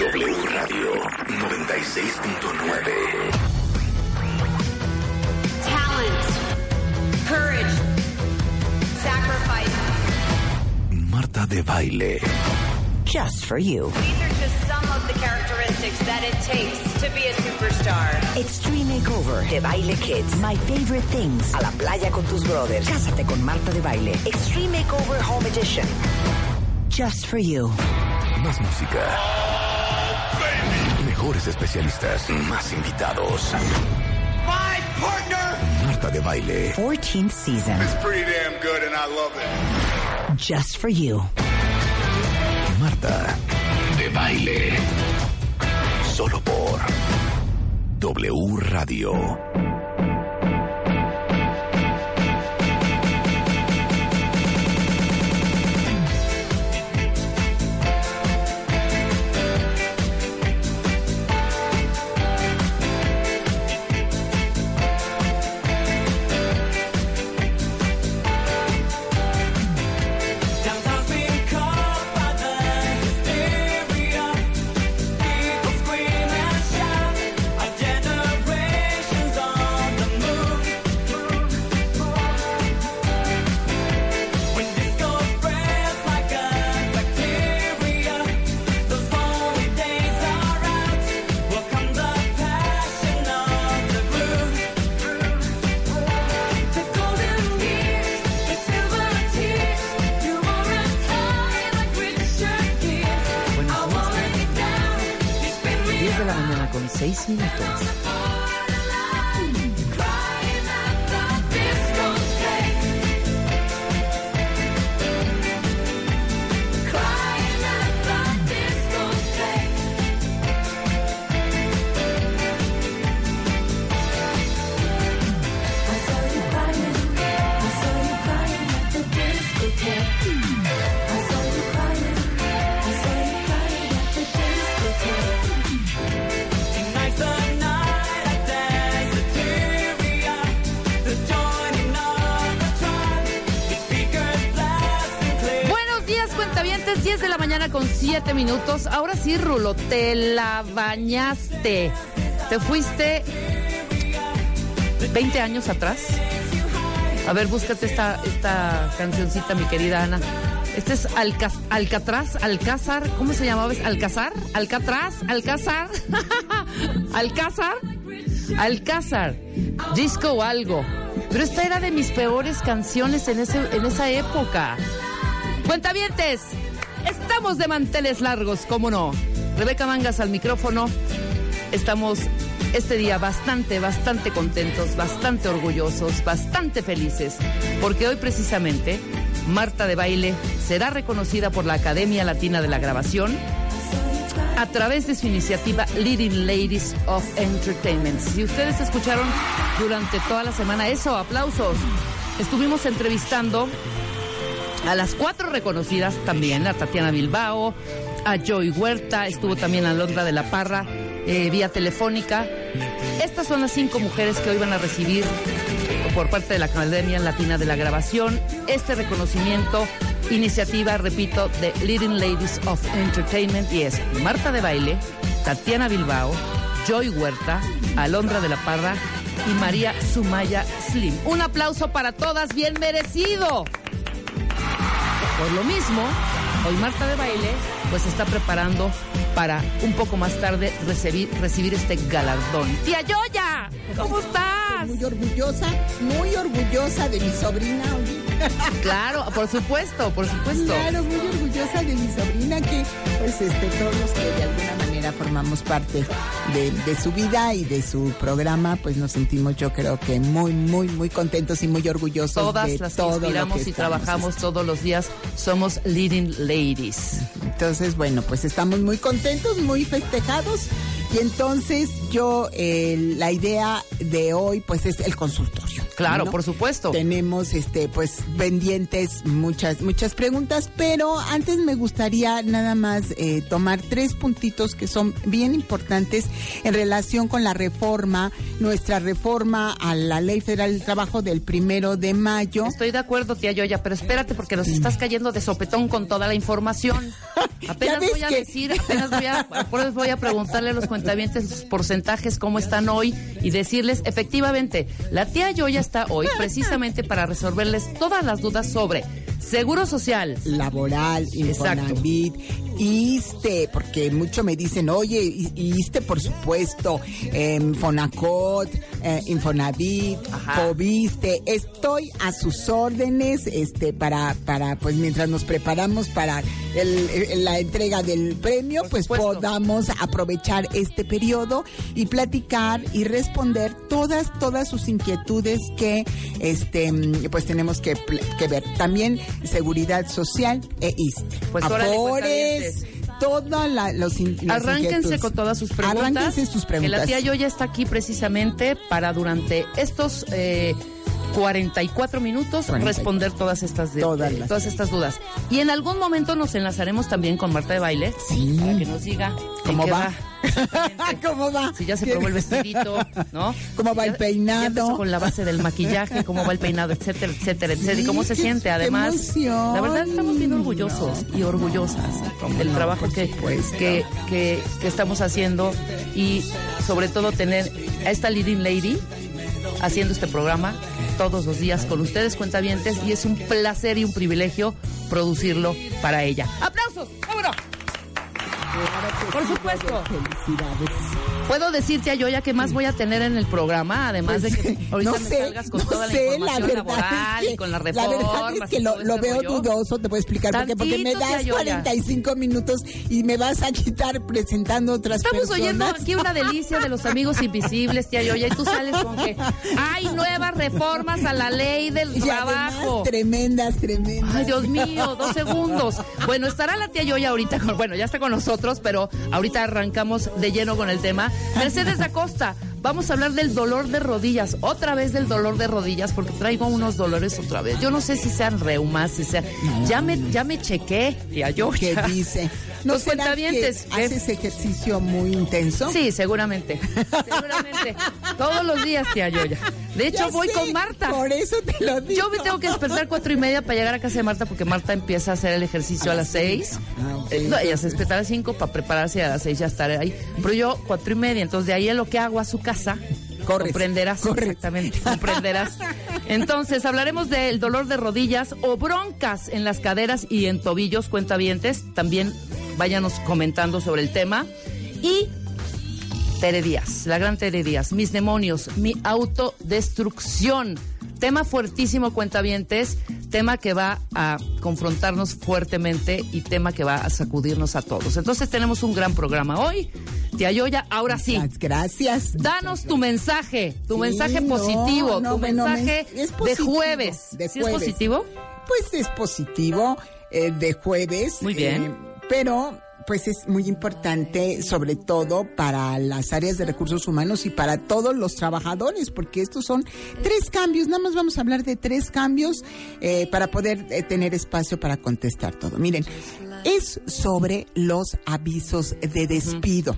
W Radio 96.9. talent, courage, sacrifice. Marta de Baile. Just for you. These are just some of the characteristics that it takes to be a superstar. Extreme Makeover de Baile Kids. My favorite things. A la playa con tus brothers. Cásate con Marta de Baile. Extreme Makeover Home Edition. Just for you. Más música. Mejores especialistas. Más invitados. My partner Marta de Baile. 14th season. is pretty damn good and I love it. Just for you. Marta de Baile. Solo por W Radio. minutos. Ahora sí, Rulo, te la bañaste. Te fuiste 20 años atrás. A ver, búscate esta, esta cancioncita, mi querida Ana. Este es Alca, Alcatraz, Alcázar, ¿cómo se llamaba? ¿Alcázar? ¿Alcatraz? ¿Alcázar? ¿Alcázar? Alcázar, disco o algo. Pero esta era de mis peores canciones en, ese, en esa época. Cuentavientes, estamos de manteles largos, cómo no. Rebeca Mangas al micrófono. Estamos este día bastante, bastante contentos, bastante orgullosos, bastante felices, porque hoy precisamente Marta de Baile será reconocida por la Academia Latina de la Grabación a través de su iniciativa Leading Ladies of Entertainment. Si ustedes escucharon durante toda la semana eso, aplausos. Estuvimos entrevistando a las cuatro reconocidas también, a Tatiana Bilbao, a Joy Huerta, estuvo también Alondra de la Parra, eh, vía telefónica. Estas son las cinco mujeres que hoy van a recibir por parte de la Academia Latina de la Grabación este reconocimiento, iniciativa, repito, de Leading Ladies of Entertainment y es Marta de Baile, Tatiana Bilbao, Joy Huerta, Alondra de la Parra y María Sumaya Slim. Un aplauso para todas, bien merecido. Por lo mismo, hoy Marta de Baile pues está preparando para un poco más tarde recibir, recibir este galardón. Tía Yoya, ¿cómo estás? Muy orgullosa, muy orgullosa de mi sobrina. Claro, por supuesto, por supuesto. Claro, muy orgullosa de mi sobrina que, pues, este, todos que de alguna manera formamos parte de, de su vida y de su programa, pues nos sentimos, yo creo que muy, muy, muy contentos y muy orgullosos Todas de las que todo lo inspiramos que y trabajamos todos los días somos leading ladies. Entonces, bueno, pues estamos muy contentos, muy festejados. Y entonces yo, eh, la idea de hoy, pues es el consultorio. Claro, ¿no? por supuesto. Tenemos este pues pendientes muchas muchas preguntas, pero antes me gustaría nada más eh, tomar tres puntitos que son bien importantes en relación con la reforma, nuestra reforma a la Ley Federal del Trabajo del primero de mayo. Estoy de acuerdo, tía Yoya, pero espérate porque nos estás cayendo de sopetón con toda la información. Apenas voy a que- decir, apenas voy a, apenas voy a preguntarle a los cuentavientes los porcentajes, cómo están hoy y decirles, efectivamente, la tía Yoya está hoy precisamente para resolverles todas las dudas sobre seguro social, laboral. Infonavit, ISTE, porque mucho me dicen, oye, ISTE por supuesto, em, Fonacot, eh, Infonavit. Fobiste, estoy a sus órdenes, este, para, para, pues mientras nos preparamos para el- el- la entrega del premio, Por pues supuesto. podamos aprovechar este periodo y platicar y responder todas, todas sus inquietudes que, este, pues tenemos que ver. También seguridad social e ISTE. Pues Afores, todas la- los in- Arránquense con todas sus preguntas. Arránquense sus Que la preguntas. tía Yoya está aquí precisamente para durante estos eh, 44 minutos 40. responder todas estas de- Todas todas estas dudas. Y en algún momento nos enlazaremos también con Marta de Baile Sí. para que nos diga ¿Cómo va? ¿Cómo va? Si ya se probó el vestidito, ¿no? ¿Cómo va el peinado? con la base del maquillaje, cómo va el peinado, etcétera, etcétera, etcétera. y cómo se siente, además. emoción. La verdad estamos bien orgullosos y orgullosas del no, trabajo que, que, que, que estamos haciendo y sobre todo tener a esta leading lady haciendo este programa todos los días con ustedes cuentavientes y es un placer y un privilegio producirlo para ella. ¡Aplausos! ¡Vámonos! Por supuesto. Felicidades. Puedo decirte a Yoya que más voy a tener en el programa, además de que ahorita Pues, no me sé, salgas con no toda la sé, información verdad laboral es que- y con la La reforma. verdad es que lo, lo veo dudoso, te voy a explicar por qué, porque me das tía Yoya. 45 minutos y me vas a quitar presentando otras Estamos personas. oyendo aquí una delicia de los amigos invisibles, tía Yoya, y tú sales con que hay nuevas reformas a la ley del Y además, trabajo. tremendas, tremendas. Ay, Dios mío, dos segundos. Bueno, estará la tía Yoya ahorita, con, bueno, ya está con nosotros, pero ahorita arrancamos de lleno con el tema. Mercedes Acosta, vamos a hablar del dolor de rodillas, otra vez del dolor de rodillas, porque traigo unos dolores otra vez. Yo no sé si sean reumas, si sean... Ya me, ya me chequé, tía ¿Qué dice? ¿No Los cuentavientes, que haces ejercicio muy intenso? Sí, seguramente. Seguramente. Todos los días, tía Yoya. De hecho, Ya voy sé, con Marta. Por eso te lo digo. Yo me tengo que despertar cuatro y media para llegar a casa de Marta porque Marta empieza a hacer el ejercicio a las seis. Ah, ok. Eh, no, ella se despierta a las cinco para prepararse y a las seis ya estar ahí. Pero yo cuatro y media, entonces de ahí es lo que hago a su casa. Corres, comprenderás corres. exactamente, comprenderás. Entonces hablaremos del dolor de rodillas o broncas en las caderas y en tobillos, cuentavientes. También váyanos comentando sobre el tema. Y Tere Díaz, la gran Tere Díaz, mis demonios, mi autodestrucción. Tema fuertísimo, cuentavientes, tema que va a confrontarnos fuertemente y tema que va a sacudirnos a todos. Entonces tenemos un gran programa hoy. Tía Yoya, ahora sí, Gracias. danos tu mensaje, tu Sí, mensaje positivo, no, tu mensaje de jueves. de ¿Sí es positivo? Pues es positivo eh, de jueves. Muy bien. eh, pero pues es muy importante, sobre todo para las áreas de recursos humanos y para todos los trabajadores, porque estos son tres cambios. Nada más vamos a hablar de tres cambios eh, para poder eh, tener espacio para contestar todo. Miren, es sobre los avisos de despido.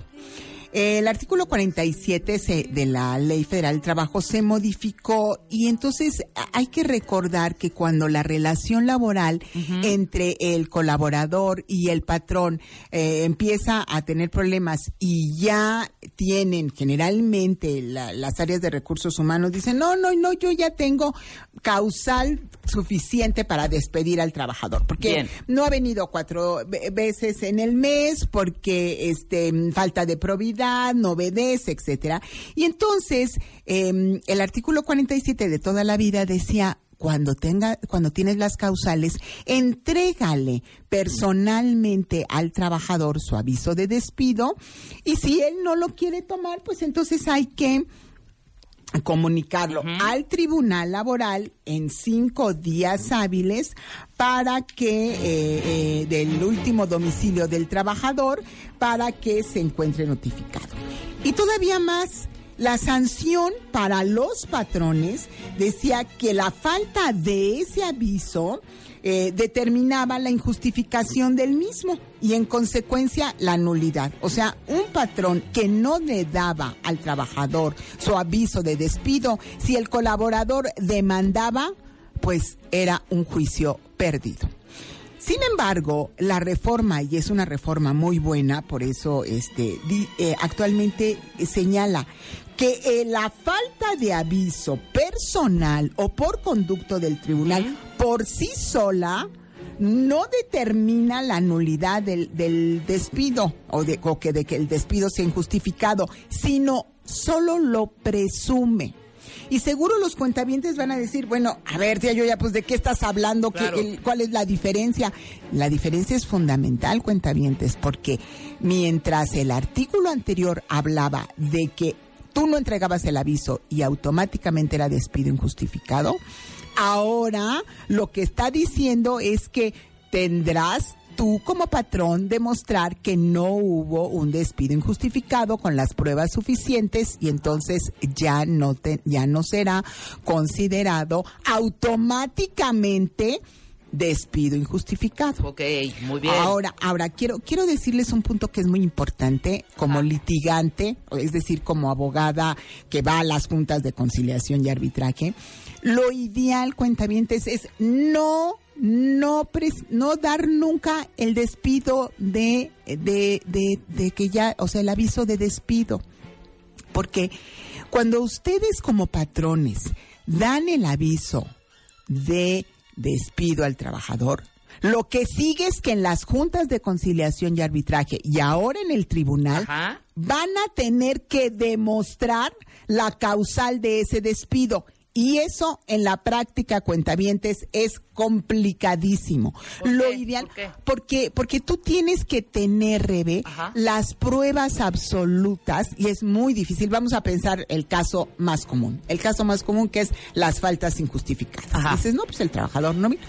El artículo 47 se- de la Ley Federal del Trabajo se modificó y entonces hay que recordar que cuando la relación laboral entre el colaborador y el patrón eh, empieza a tener problemas y ya tienen generalmente la- las áreas de recursos humanos dicen no no no yo ya tengo causal suficiente para despedir al trabajador porque Bien. no ha venido cuatro ve- veces en el mes porque este falta de probidad, no obedece, etcétera. Y entonces eh, el artículo 47 de toda la vida decía cuando tenga, cuando tienes las causales, entrégale personalmente al trabajador su aviso de despido y si él no lo quiere tomar, pues entonces hay que comunicarlo al tribunal laboral en cinco días hábiles para que eh, eh, del último domicilio del trabajador para que se encuentre notificado. Y todavía más la sanción para los patrones decía que la falta de ese aviso eh, determinaba la injustificación del mismo y en consecuencia la nulidad. O sea, un patrón que no le daba al trabajador su aviso de despido, si el colaborador demandaba, pues era un juicio perdido. Sin embargo, la reforma, y es una reforma muy buena, por eso este, di- eh, actualmente señala que eh, la falta de aviso personal o por conducto del tribunal por sí sola no determina la nulidad del, del despido o, de, o que de que el despido sea injustificado, sino solo lo presume. Y seguro los cuentavientes van a decir, bueno, a ver, tía Yoya, pues de qué estás hablando, ¿Qué- el- cuál es la diferencia. La diferencia es fundamental, cuentavientes, porque mientras el artículo anterior hablaba de que tú no entregabas el aviso y automáticamente era despido injustificado, ahora lo que está diciendo es que tendrás tú como patrón demostrar que no hubo un despido injustificado con las pruebas suficientes y entonces ya no te, ya no será considerado automáticamente despido injustificado. Ok, muy bien. Ahora, ahora quiero quiero decirles un punto que es muy importante como litigante, es decir, como abogada que va a las juntas de conciliación y arbitraje. Lo ideal, cuentavientes, es no no pres- no dar nunca el despido de, de de de que ya, o sea, el aviso de despido. Porque cuando ustedes como patrones dan el aviso de despido al trabajador, lo que sigue es que en las juntas de conciliación y arbitraje y ahora en el tribunal Ajá. van a tener que demostrar la causal de ese despido. Y eso en la práctica, cuentavientes, es complicadísimo. ¿Por Lo qué? ideal, ¿Por qué? porque, porque tú tienes que tener, Rebe, Ajá. las pruebas absolutas y es muy difícil. Vamos a pensar el caso más común. El caso más común que es las faltas injustificadas. Ajá. Dices, no, pues el trabajador no. mira.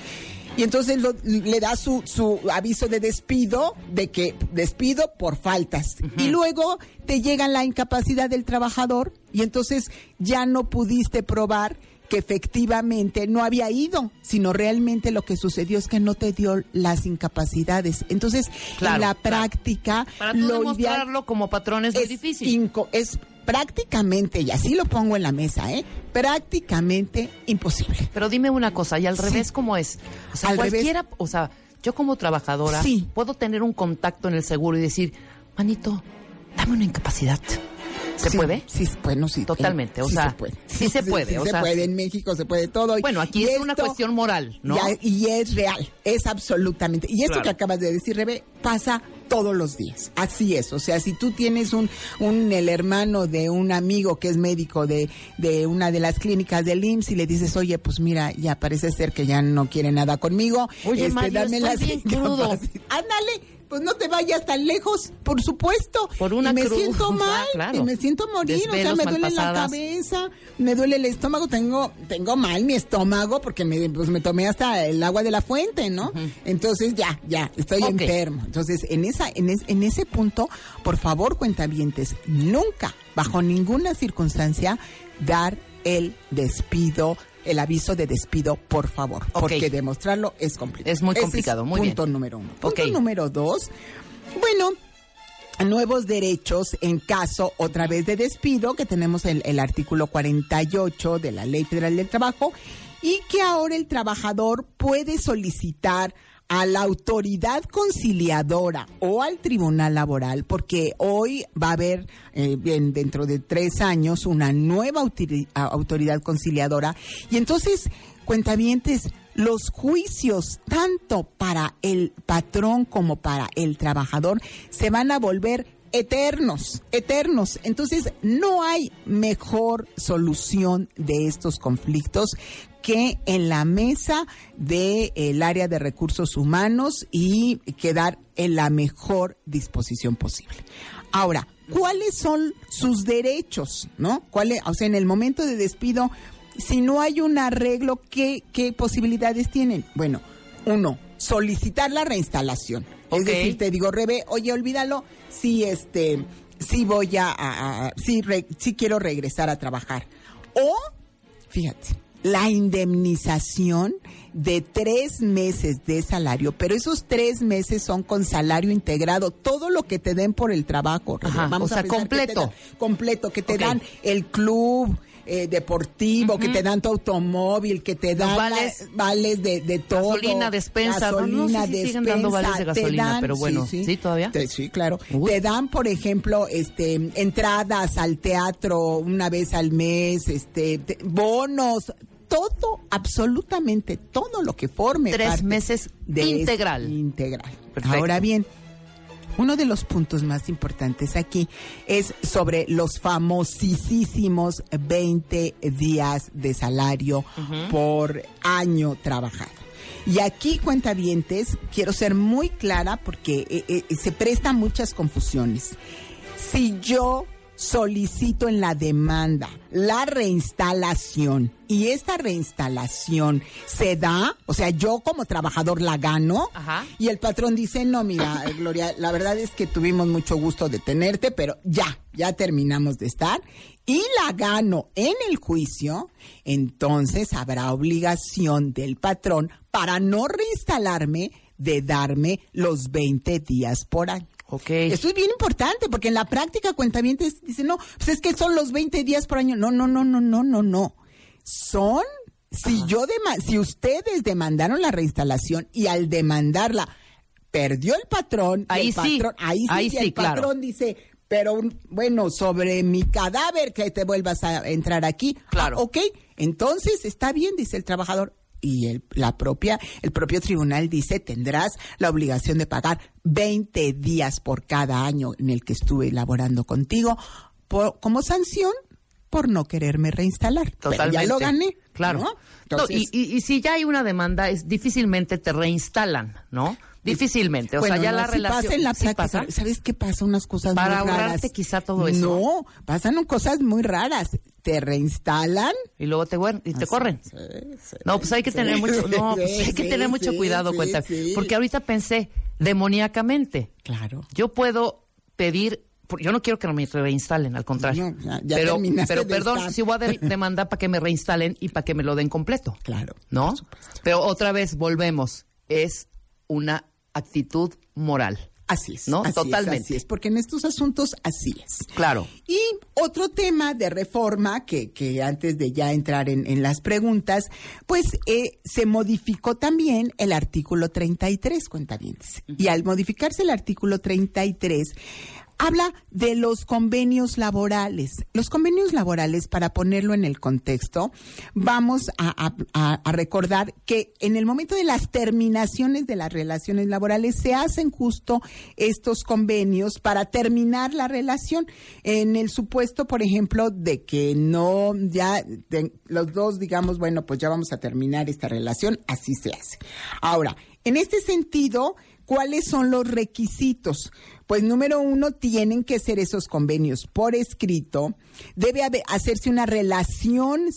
Y entonces lo- le da su, su aviso de despido, de que despido por faltas. Y luego te llega la incapacidad del trabajador y entonces ya no pudiste probar que efectivamente no había ido, sino realmente lo que sucedió es que no te dio las incapacidades. Entonces, Claro, en la claro. práctica, Para tú lo demostrarlo ideal como patrón es, muy difícil. inco- es prácticamente, y así lo pongo en la mesa, ¿eh? prácticamente imposible. Pero dime una cosa, ¿y al revés cómo es? O sea, Al revés. cualquiera, o sea, yo como trabajadora Sí. puedo tener un contacto en el seguro y decir, manito, dame una incapacidad. ¿Se Sí, puede? Sí, bueno, sí. Totalmente, o sí sea, se puede. sí se puede, Sí, o se sea, puede, en México se puede todo. Bueno, aquí Y es una cuestión moral, ¿no? y es real, es absolutamente. Y esto Claro. que acabas de decir, Rebe, pasa todos los días. Así es. O sea, si tú tienes un, un el hermano de un amigo que es médico de, de una de las clínicas del IMSS y le dices, oye, pues mira, ya parece ser que ya no quiere nada conmigo. Oye, este, Mario, dame estoy las bien crudo. Ándale. Pues no te vayas tan lejos, por supuesto. Por una y me cruz, siento sea, mal, claro. y me siento morir, o sea, me duele la cabeza, me duele el estómago, tengo tengo mal mi estómago porque me, pues, me tomé hasta el agua de la fuente, ¿no? Entonces ya, ya, estoy enfermo. Entonces, en esa en, es- en ese punto, por favor, cuentavientes, nunca, bajo ninguna circunstancia, dar el despido, el aviso de despido, por favor, porque demostrarlo es complicado. Es muy Ese complicado, muy bien. punto número uno. Punto número dos, bueno, nuevos derechos en caso otra vez de despido, que tenemos el, el artículo 48 de la Ley Federal del Trabajo, y que ahora el trabajador puede solicitar a la autoridad conciliadora o al tribunal laboral, porque hoy va a haber, eh, bien, dentro de tres años, una nueva autoridad conciliadora. Y entonces, cuentavientes, los juicios, tanto para el patrón como para el trabajador, se van a volver eternos, eternos. Entonces, no hay mejor solución de estos conflictos que en la mesa del área de recursos humanos y quedar en la mejor disposición posible. Ahora, ¿cuáles son sus derechos? ¿No? ¿Cuáles, o sea, en el momento de despido, si no hay un arreglo, ¿qué, qué posibilidades tienen? Bueno, uno, solicitar la reinstalación. Es decir, te digo, Rebe, oye, olvídalo, si este sí voy a, a- re- sí quiero regresar a trabajar. O, fíjate, la indemnización de tres meses de salario, pero esos tres meses son con salario integrado, todo lo que te den por el trabajo. Ajá, o sea, a que completo. dan- completo, que te dan el club. Eh, deportivo, que te dan tu automóvil, que te dan vales. vales de, de todo. Gasolina, despensa, no- no sé gasolina, si siguen dando despensa, vales de te gasolina, dan- pero bueno, ¿sí todavía? Te- sí, claro. Uy. Te dan, por ejemplo, este, entradas al teatro una vez al mes, este, te- bonos, todo, absolutamente todo lo que forme Tres parte meses de integral. Integral. Perfecto. Ahora bien, uno de los puntos más importantes aquí es sobre los famosísimos 20 días de salario por año trabajado. Y aquí, cuentavientes, quiero ser muy clara porque eh, eh, se prestan muchas confusiones. Si yo solicito en la demanda la reinstalación y esta reinstalación se da, o sea, yo como trabajador la gano Ajá. y el patrón dice, no, mira, eh, Gloria, la verdad es que tuvimos mucho gusto de tenerte, pero ya, ya terminamos de estar y la gano en el juicio, entonces habrá obligación del patrón para no reinstalarme de darme los 20 días por año. Ok. Esto es bien importante porque en la práctica cuentavientes dicen, no, pues es que son los 20 días por año. No, no, no, no, no, no, no. Son, si yo dema- si ustedes demandaron la reinstalación y al demandarla perdió el patrón, Ahí el sí, patrón, ahí sí, ahí sí, el claro. patrón dice, pero bueno, sobre mi cadáver que te vuelvas a entrar aquí. Claro. Ah, ok, entonces está bien, dice el trabajador. Y el, la propia, el propio tribunal dice, tendrás la obligación de pagar 20 días por cada año en el que estuve laborando contigo por- como sanción por no quererme reinstalar. Pero ya lo gané. Claro. ¿no? No, Entonces, y, y- y si ya hay una demanda, es difícilmente te reinstalan, ¿no? Difícilmente. O bueno, sea, ya no, la sí relación. pasa en la ¿sí pasa? ¿Sabes qué pasa? Unas cosas Para muy raras. ahorrarte quizá todo eso. No, pasan cosas muy raras. Te reinstalan. Y luego te, guer- y te Ah, corren. sí, sí, No, pues hay que sí, tener mucho, no, pues hay que tener mucho cuidado, cuenta. Porque ahorita pensé demoníacamente. Claro. Yo puedo pedir, yo no quiero que me reinstalen, al contrario. No, ya- ya pero, pero perdón, si voy a de- demandar para que me reinstalen y para que me lo den completo. Claro. ¿No? Pero otra vez volvemos, es una actitud moral. Así es. ¿No? así es, Totalmente. así es, porque en estos asuntos así es. Claro. Y otro tema de reforma que, que antes de ya entrar en, en las preguntas, pues eh, se modificó también el artículo 33, cuentavientes. Y al modificarse el artículo 33, habla de los convenios laborales. Los convenios laborales, para ponerlo en el contexto, vamos a, recordar que en el momento de las terminaciones de las relaciones laborales se hacen justo estos convenios para terminar la relación. En el supuesto, por ejemplo, de que no, ya los dos digamos, bueno, pues ya vamos a terminar esta relación, así se hace. Ahora, en este sentido, ¿Cuáles son los requisitos? Pues número uno, tienen que ser esos convenios por escrito. Debe haber- hacerse una relación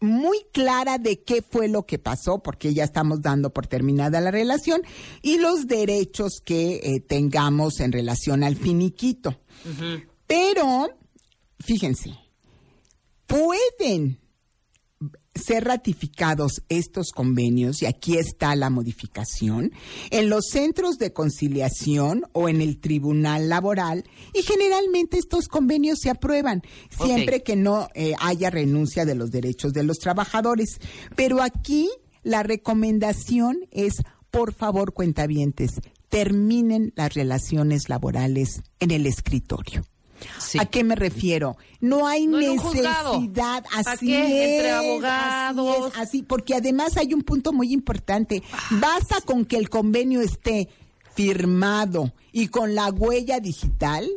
muy clara de qué fue lo que pasó, porque ya estamos dando por terminada la relación, y los derechos que eh, tengamos en relación al finiquito. Pero, fíjense, pueden ser ratificados estos convenios, y aquí está la modificación, en los centros de conciliación o en el tribunal laboral, y generalmente estos convenios se aprueban, siempre que no eh, haya renuncia de los derechos de los trabajadores. Pero aquí la recomendación es, por favor, cuentavientes, terminen las relaciones laborales en el escritorio. Sí. ¿A qué me refiero? No hay No necesidad, ¿Para así? Entre abogados. Así, es, así, porque además hay un punto muy importante. Ah, Basta con que el convenio esté firmado y con la huella digital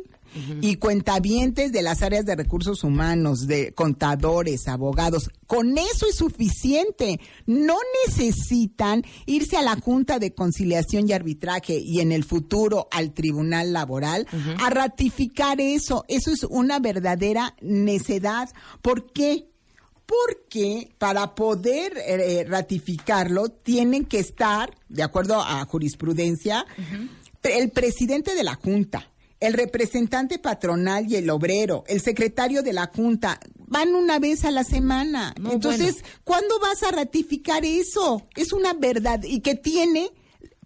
y cuentavientes de las áreas de recursos humanos, de contadores, abogados. Con eso es suficiente. No necesitan irse a la Junta de Conciliación y Arbitraje y en el futuro al Tribunal Laboral a ratificar eso. Eso es una verdadera necedad. ¿Por qué? Porque para poder eh, ratificarlo tienen que estar, de acuerdo a jurisprudencia, el presidente de la Junta, el representante patronal y el obrero, el secretario de la Junta, van una vez a la semana. No, Entonces, bueno. ¿cuándo vas a ratificar eso? Es una verdad y que tiene,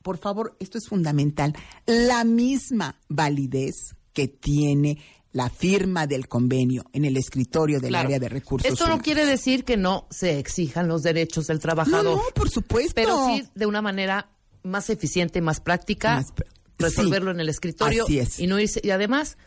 por favor, esto es fundamental, la misma validez que tiene la firma del convenio en el escritorio del Claro. área de recursos Esto no quiere decir que no se exijan los derechos del No, trabajador. no, por supuesto. Pero sí de una manera más eficiente, más práctica, Más pr- resolverlo sí, en el escritorio así es. y no irse. Y además,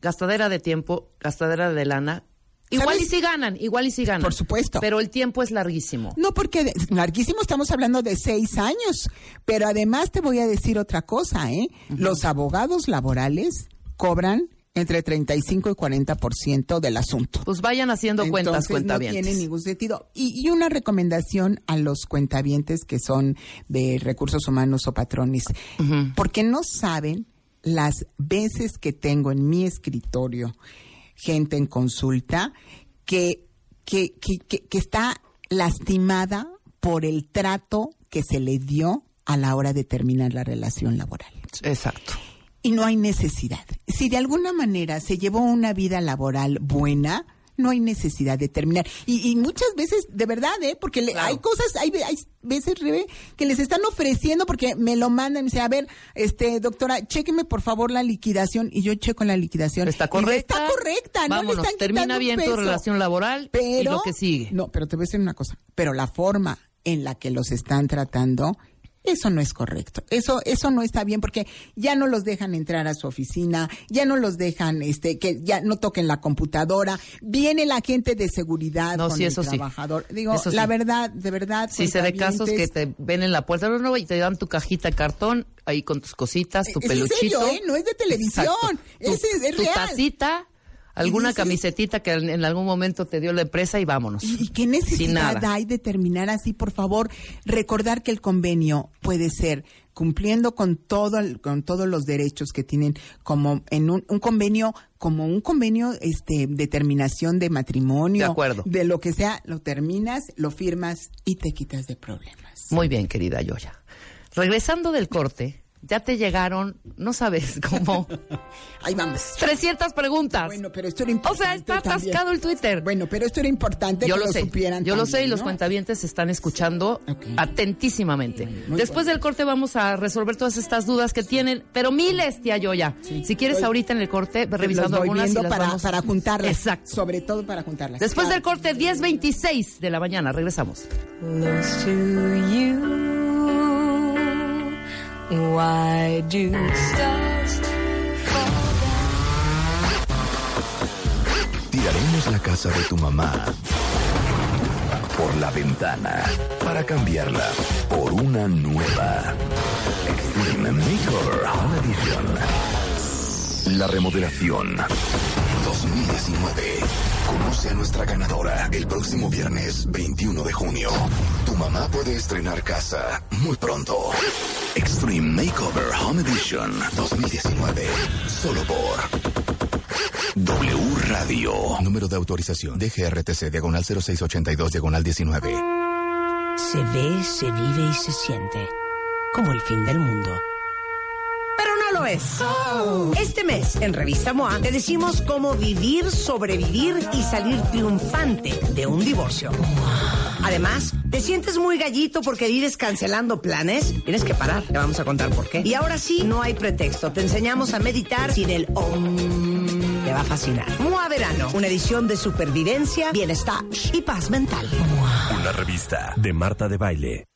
gastadera de tiempo, gastadera de lana. Igual ¿Sabes? y si ganan, igual y si ganan. Por supuesto. Pero el tiempo es larguísimo. No, porque de- larguísimo estamos hablando de seis años. Pero además te voy a decir otra cosa, ¿eh? Los abogados laborales cobran entre 35 y 40% del asunto. Pues vayan haciendo cuentas, no tiene ningún sentido. Y, y una recomendación a los cuentavientes que son de recursos humanos o patrones, porque no saben las veces que tengo en mi escritorio gente en consulta que, que, que, que- que está lastimada por el trato que se le dio a la hora de terminar la relación laboral Exacto. Y no hay necesidad. Si de alguna manera se llevó una vida laboral buena, no hay necesidad de terminar. Y, y muchas veces, de verdad, ¿eh? Porque le- Claro. hay cosas, hay, hay veces, Rebe, que les están ofreciendo porque me lo mandan y me dicen, a ver, este, doctora, chéqueme por favor la liquidación. Y yo checo la liquidación. Está correcta. Está correcta, no le Vámonos, están termina bien tu relación laboral y lo que sigue. No, pero te voy a decir una cosa. Pero la forma en la que los están tratando, eso no es correcto. Eso, eso no está bien porque ya no los dejan entrar a su oficina, ya no los dejan, este, que ya no toquen la computadora. Viene la gente de seguridad No, con sí, el eso sí. trabajador. Digo, Eso la sí. verdad, de verdad. Si se de casos que te ven en la puerta no, no, y te dan tu cajita de cartón ahí con tus cositas, tu Es en peluchito. serio, ¿eh? No es de televisión. Exacto. Tu, Es- es tu real. tacita, alguna camisetita que en en algún momento te dio la empresa y vámonos. ¿Y, y qué necesidad hay de terminar así? Por favor, recordar que el convenio puede ser cumpliendo con todo el- con todos los derechos que tienen como en un, un convenio como un convenio este de terminación de matrimonio De acuerdo. de lo que sea lo terminas lo firmas y te quitas de problemas Muy bien, querida Yoya. Regresando del corte, ya te llegaron, no sabes cómo, ahí vamos 300 preguntas. bueno pero esto era o importante sea, está también. atascado el Twitter. bueno pero esto era importante yo que lo, lo, sé, supieran yo lo sé y también, los ¿no? cuentavientes están escuchando atentísimamente. muy Después del corte vamos a resolver todas estas dudas que tienen, pero miles, tía Yoya. Si quieres Estoy- ahorita en el corte, revisando Los voy algunas y viendo las para, vamos- para juntarlas Exacto. sobre todo para juntarlas Después Claro. del corte, 10.26 de la mañana. Regresamos. close to you. Why do stars fall Tiraremos la casa de tu mamá por la ventana para cambiarla por una nueva. Extreme Makeover Home Edition. La remodelación 2019. Conoce a nuestra ganadora el próximo viernes 21 de junio. Tu mamá puede estrenar casa muy pronto. Extreme Makeover Home Edition 2019. Solo por W Radio. Número de autorización. DGRTC, diagonal 0682, diagonal 19. Se ve, se vive y se siente como el fin del mundo. Lo es. Este mes, en Revista MOA, te decimos cómo vivir, sobrevivir y salir triunfante de un divorcio. Además, ¿te sientes muy gallito porque vives cancelando planes? Tienes que parar, te vamos a contar por qué. Y ahora sí, no hay pretexto. Te enseñamos a meditar sin el OM. Te va a fascinar. MOA Verano, una edición de supervivencia, bienestar y paz mental. Una revista de Marta de Baile.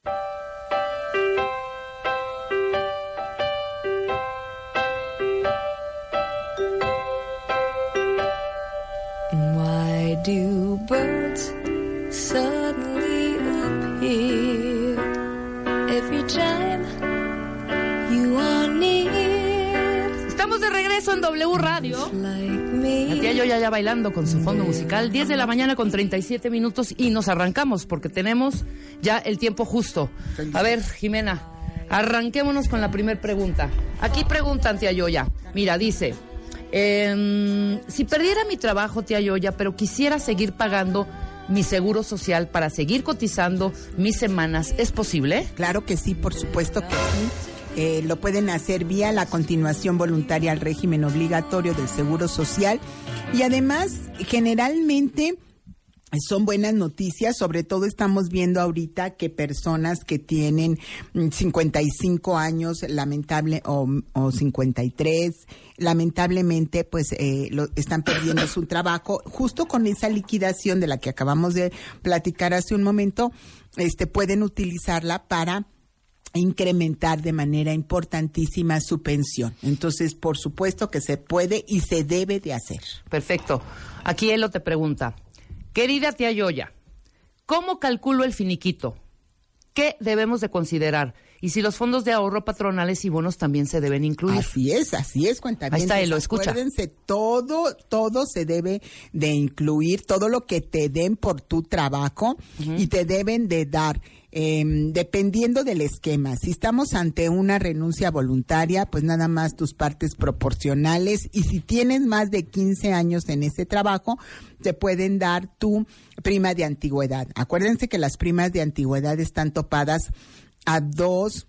Regreso en W Radio. Like La tía. Yoya ya bailando con su fondo musical. 10 de la mañana con 37 minutos y nos arrancamos porque tenemos ya el tiempo justo. A ver, Jimena, arranquémonos con la primera pregunta. Aquí preguntan, tía Yoya. Mira, dice, em, si perdiera mi trabajo, tía Yoya, pero quisiera seguir pagando mi seguro social para seguir cotizando mis semanas, ¿es posible? Claro que sí, por supuesto que sí. Eh, lo pueden hacer vía la continuación voluntaria al régimen obligatorio del Seguro Social. Y además generalmente son buenas noticias, sobre todo estamos viendo ahorita que personas que tienen mm, 55 años, lamentable, o, o 53, lamentablemente, pues eh, lo, están perdiendo su trabajo, justo con esa liquidación de la que acabamos de platicar hace un momento, este, pueden utilizarla para incrementar de manera importantísima su pensión. Entonces, por supuesto que se puede y se debe de hacer. Perfecto. Aquí Elo te pregunta, querida tía Yoya, ¿cómo calculo el finiquito? ¿Qué debemos de considerar? Y si los fondos de ahorro patronales y bonos también se deben incluir. Así es, así es, cuenta Ahí está, Elo, escucha. Acuérdense, todo, todo se debe de incluir, todo lo que te den por tu trabajo y te deben de dar. Eh, dependiendo del esquema, si estamos ante una renuncia voluntaria, pues nada más tus partes proporcionales. Y si tienes más de 15 años en ese trabajo, te pueden dar tu prima de antigüedad. Acuérdense que las primas de antigüedad están topadas a dos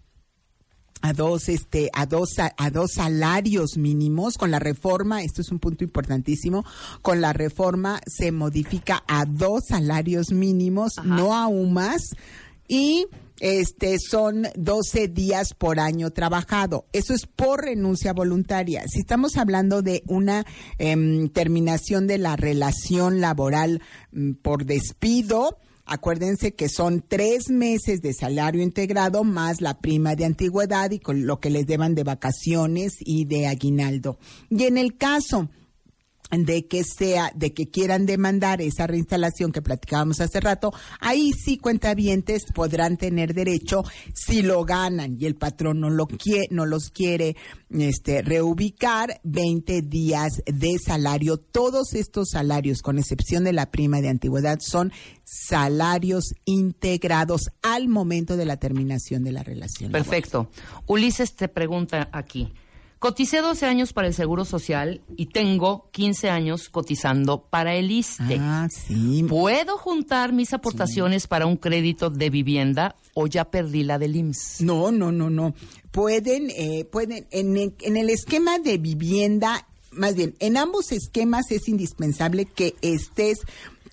a dos este a dos a dos salarios mínimos. Con la reforma esto es un punto importantísimo con la reforma se modifica a dos salarios mínimos no aún más y este son 12 días por año trabajado. Eso es por renuncia voluntaria. Si estamos hablando de una em, terminación de la relación laboral mm, por despido, Acuérdense que son tres meses de salario integrado más la prima de antigüedad y con lo que les deban de vacaciones y de aguinaldo. Y en el caso de que sea, de que quieran demandar esa reinstalación que platicábamos hace rato, ahí sí cuentavientes podrán tener derecho si lo ganan y el patrón no lo quiere, no los quiere este reubicar 20 días de salario. Todos estos salarios, con excepción de la prima de antigüedad, son salarios integrados al momento de la terminación de la relación. Perfecto. Ulises te pregunta aquí. Coticé 12 años para el Seguro Social y tengo 15 años cotizando para el ISSSTE. Ah, sí. ¿Puedo juntar mis aportaciones para un crédito de vivienda o ya perdí la del IMSS? No, no, no, no. Pueden, eh, pueden, en el, en el esquema de vivienda, más bien, en ambos esquemas es indispensable que estés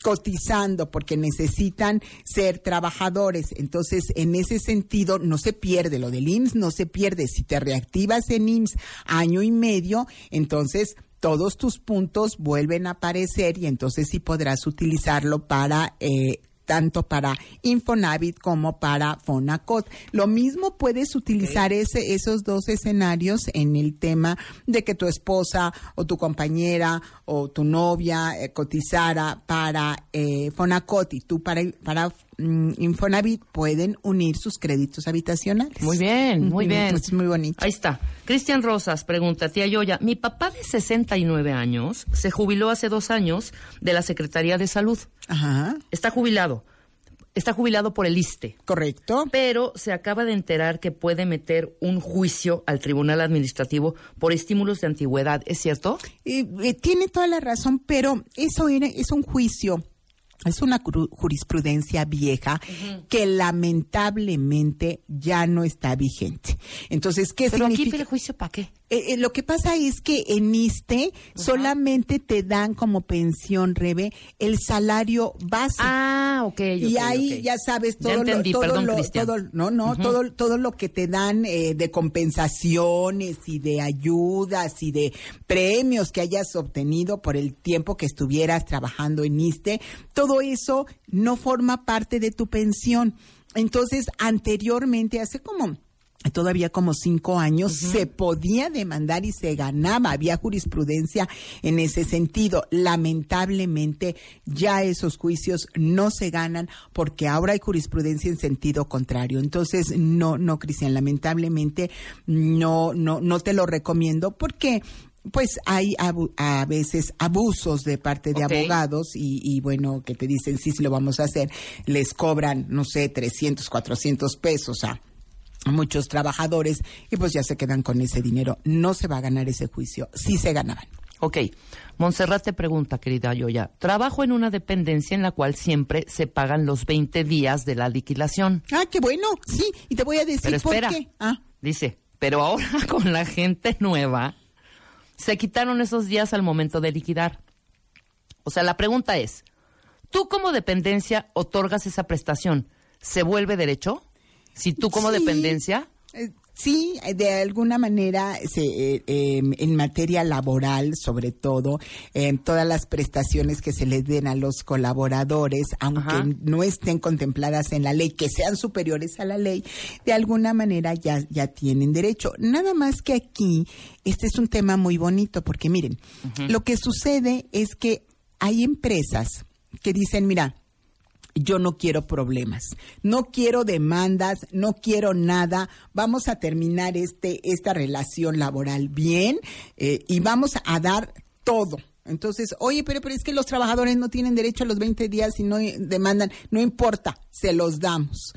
cotizando porque necesitan ser trabajadores. Entonces, en ese sentido, no se pierde lo del IMSS, no se pierde. Si te reactivas en IMSS año y medio, entonces todos tus puntos vuelven a aparecer y entonces sí podrás utilizarlo para eh, tanto para Infonavit como para Fonacot. Lo mismo puedes utilizar ese, esos dos escenarios en el tema de que tu esposa o tu compañera o tu novia eh, cotizara para eh, Fonacot y tú para, para Infonavit pueden unir sus créditos habitacionales. Muy bien, muy bien. Es muy bonito. Ahí está. Cristian Rosas pregunta, tía Yoya, mi papá de 69 años se jubiló hace dos años de la Secretaría de Salud. Ajá, Está jubilado. Está jubilado por el ISTE. correcto. Pero se acaba de enterar que puede meter un juicio al Tribunal Administrativo por estímulos de antigüedad. ¿Es cierto? Eh, eh, tiene toda la razón, pero eso era, es un juicio, es una jurisprudencia vieja que lamentablemente ya no está vigente. Entonces, ¿qué Pero aquí significa? pide juicio para qué? Eh, eh, lo que pasa es que en ISTE solamente te dan como pensión, Rebe, el salario base. Ah, ok. y ok, ahí ya sabes Ya todo entendí, lo, todo perdón, lo- todo- no no todo todo lo que te dan eh, de compensaciones y de ayudas y de premios que hayas obtenido por el tiempo que estuvieras trabajando en ISTE todo eso no forma parte de tu pensión entonces anteriormente hace como todavía como cinco años, se podía demandar y se ganaba. Había jurisprudencia en ese sentido. Lamentablemente, ya esos juicios no se ganan porque ahora hay jurisprudencia en sentido contrario. Entonces, no, no, Cristian, lamentablemente no, no, no te lo recomiendo porque pues hay abu- a veces abusos de parte de abogados y, y bueno, que te dicen sí, sí lo vamos a hacer, les cobran, no sé, 300, 400 pesos a muchos trabajadores y pues ya se quedan con ese dinero. No se va a ganar ese juicio, sí se ganaban. Ok. Montserrat te pregunta, querida Yoya. Trabajo en una dependencia en la cual siempre se pagan los 20 días de la liquidación. Ah, qué bueno, sí, y te voy a decir Pero espera. por qué. Ah, Dice, Pero ahora con la gente nueva, se quitaron esos días al momento de liquidar. O sea, la pregunta es, ¿tú como dependencia otorgas esa prestación? ¿Se vuelve derecho? Si tú como Sí. dependencia, Eh, Sí, de alguna manera se, eh, eh, en materia laboral, sobre todo, eh, todas las prestaciones que se les den a los colaboradores, aunque Ajá. no estén contempladas en la ley, que sean superiores a la ley, de alguna manera ya, ya tienen derecho. Nada más que aquí, este es un tema muy bonito, porque miren, lo que sucede es que hay empresas que dicen, mira, yo no quiero problemas, no quiero demandas, no quiero nada. Vamos a terminar este esta relación laboral bien eh, y vamos a dar todo. Entonces, oye, pero, pero es que los trabajadores no tienen derecho a los 20 días y no demandan, no importa, se los damos.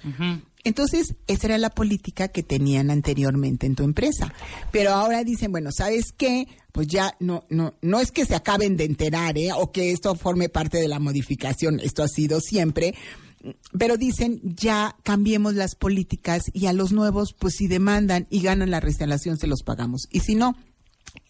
Entonces, esa era la política que tenían anteriormente en tu empresa. Pero ahora dicen, bueno, ¿sabes qué? Pues ya no, no, no es que se acaben de enterar, ¿eh? O que esto forme parte de la modificación, esto ha sido siempre. Pero dicen, ya cambiemos las políticas y a los nuevos, pues si demandan y ganan la restauración, se los pagamos. Y si no,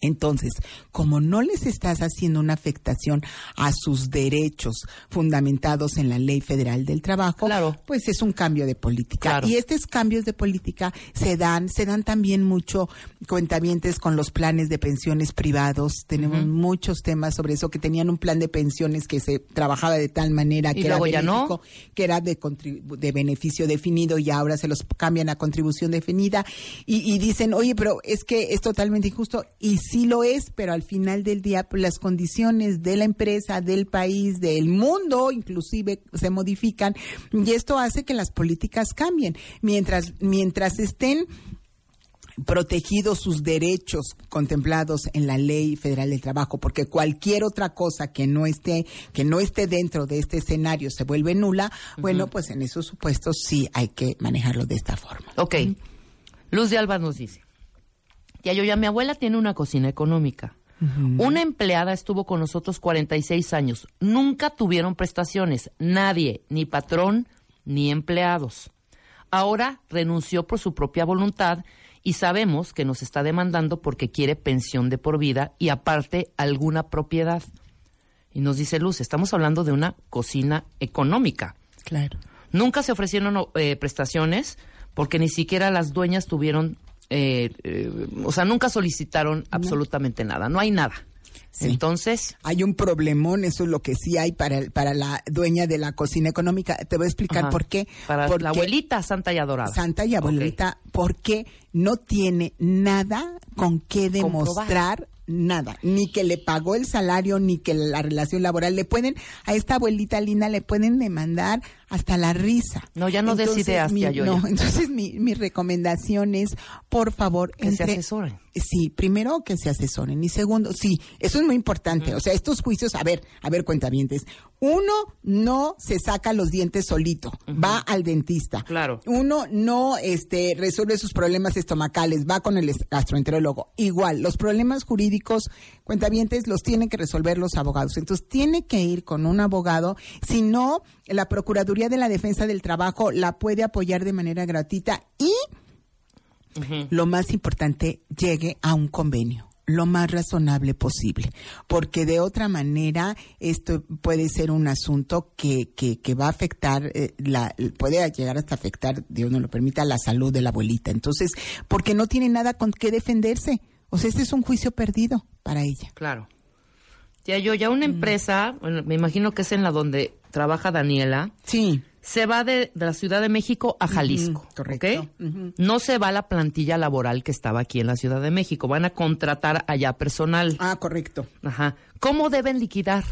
entonces, como no les estás haciendo una afectación a sus derechos fundamentados en la Ley Federal del Trabajo, Claro. pues es un cambio de política. Claro. Y estos cambios de política se dan, se dan también mucho cuentavientes con los planes de pensiones privados. Tenemos muchos temas sobre eso, que tenían un plan de pensiones que se trabajaba de tal manera que era ya no. benéfico, que era de, de beneficio definido y ahora se los cambian a contribución definida y, y dicen, oye, pero es que es totalmente injusto y sí lo es, pero al final del día pues, las condiciones de la empresa, del país, del mundo inclusive se modifican y esto hace que las políticas cambien. Mientras, mientras estén protegidos sus derechos contemplados en la Ley Federal del Trabajo, porque cualquier otra cosa que no esté que no esté dentro de este escenario se vuelve nula, bueno, pues en esos supuestos sí hay que manejarlo de esta forma. Ok. Luz de Alba nos dice, tía Yoya, mi abuela tiene una cocina económica. Una empleada estuvo con nosotros 46 años. Nunca tuvieron prestaciones. Nadie, ni patrón, ni empleados. Ahora renunció por su propia voluntad y sabemos que nos está demandando porque quiere pensión de por vida y aparte alguna propiedad. Y nos dice Luz, estamos hablando de una cocina económica. Claro. Nunca se ofrecieron eh, prestaciones porque ni siquiera las dueñas tuvieron, eh, eh, o sea, nunca solicitaron absolutamente nada. No hay nada. Sí. Entonces, Hay un problemón, eso es lo que sí hay para, el- para la dueña de la cocina económica. Te voy a explicar ajá, por qué. Para Porque la abuelita santa y adorada. Santa y abuelita, porque no tiene nada con qué demostrar nada, ni que le pagó el salario, ni que la relación laboral le pueden, a esta abuelita linda le pueden demandar hasta la risa. No, ya no des ideas, mi, Yoya. no, entonces mi, mi recomendación es, por favor, Que se asesoren. Sí, primero que se asesoren y segundo, sí, eso es muy importante. O sea, estos juicios, a ver, a ver, cuentavientes. Uno no se saca los dientes solito, va al dentista. Claro. Uno no este resuelve sus problemas estomacales, va con el gastroenterólogo. Igual, los problemas jurídicos, cuentavientes, los tienen que resolver los abogados. Entonces, tiene que ir con un abogado, si no, la Procuraduría de la Defensa del Trabajo la puede apoyar de manera gratuita y lo más importante, llegue a un convenio lo más razonable posible, porque de otra manera esto puede ser un asunto que, que, que va a afectar, eh, la, puede llegar hasta afectar, Dios no lo permita, la salud de la abuelita. Entonces, porque no tiene nada con qué defenderse. O sea, este es un juicio perdido para ella. claro. Tía yo ya una empresa, bueno, me imagino que es en la donde trabaja Daniela, Sí. se va de, de la Ciudad de México a Jalisco. Correcto. No se va la plantilla laboral que estaba aquí en la Ciudad de México. Van a contratar allá personal. Ah, correcto. Ajá. ¿Cómo deben liquidar?